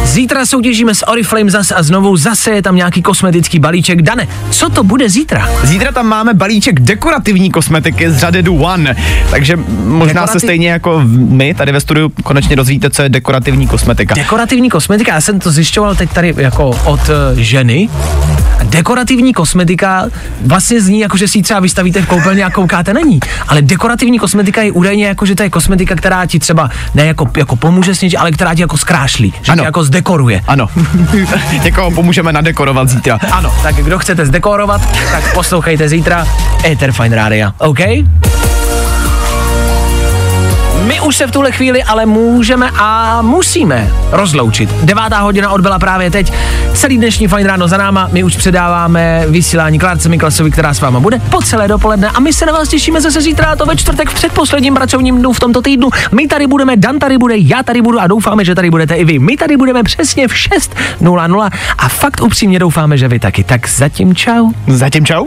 Zítra soutěžíme s Oriflame zase a znovu zase je tam nějaký kosmetický balíček. Dane, co to bude zítra?
Zítra tam máme balíček dekorativní kosmetiky z řady Do One, takže možná
Dekorativ-
se stejně jako my tady ve studiu konečně dozvíte, co je dekorativní kosmetika.
Dekorativní kosmetika, já jsem to zjišťoval teď tady jako od uh, ženy. Dekorativní kosmetika vlastně zní jako, že si ji třeba vystavíte v koupelně a koukáte na ní. Ale dekorativní kosmetika je údajně jako, že to je kosmetika, která ti třeba ne jako, jako pomůže s něčím, ale která ti jako zkrášlí, že
Ano.
jako zdekoruje.
Ano, někoho pomůžeme nadekorovat zítra.
Ano, tak kdo chcete zdekorovat, tak poslouchejte zítra Ether Fine Radio, OK? My už se v tuhle chvíli ale můžeme a musíme rozloučit. Devátá hodina odbyla právě teď. Celý dnešní fajn ráno za náma. My už předáváme vysílání Klárce Miklasovi, která s váma bude po celé dopoledne a my se na vás těšíme zase zítra, a to ve čtvrtek v předposledním pracovním dnu v tomto týdnu. My tady budeme, Dan tady bude, já tady budu a doufáme, že tady budete i vy. My tady budeme přesně v 6.00 a fakt upřímně doufáme, že vy taky. Tak zatím čau.
Zatím čau.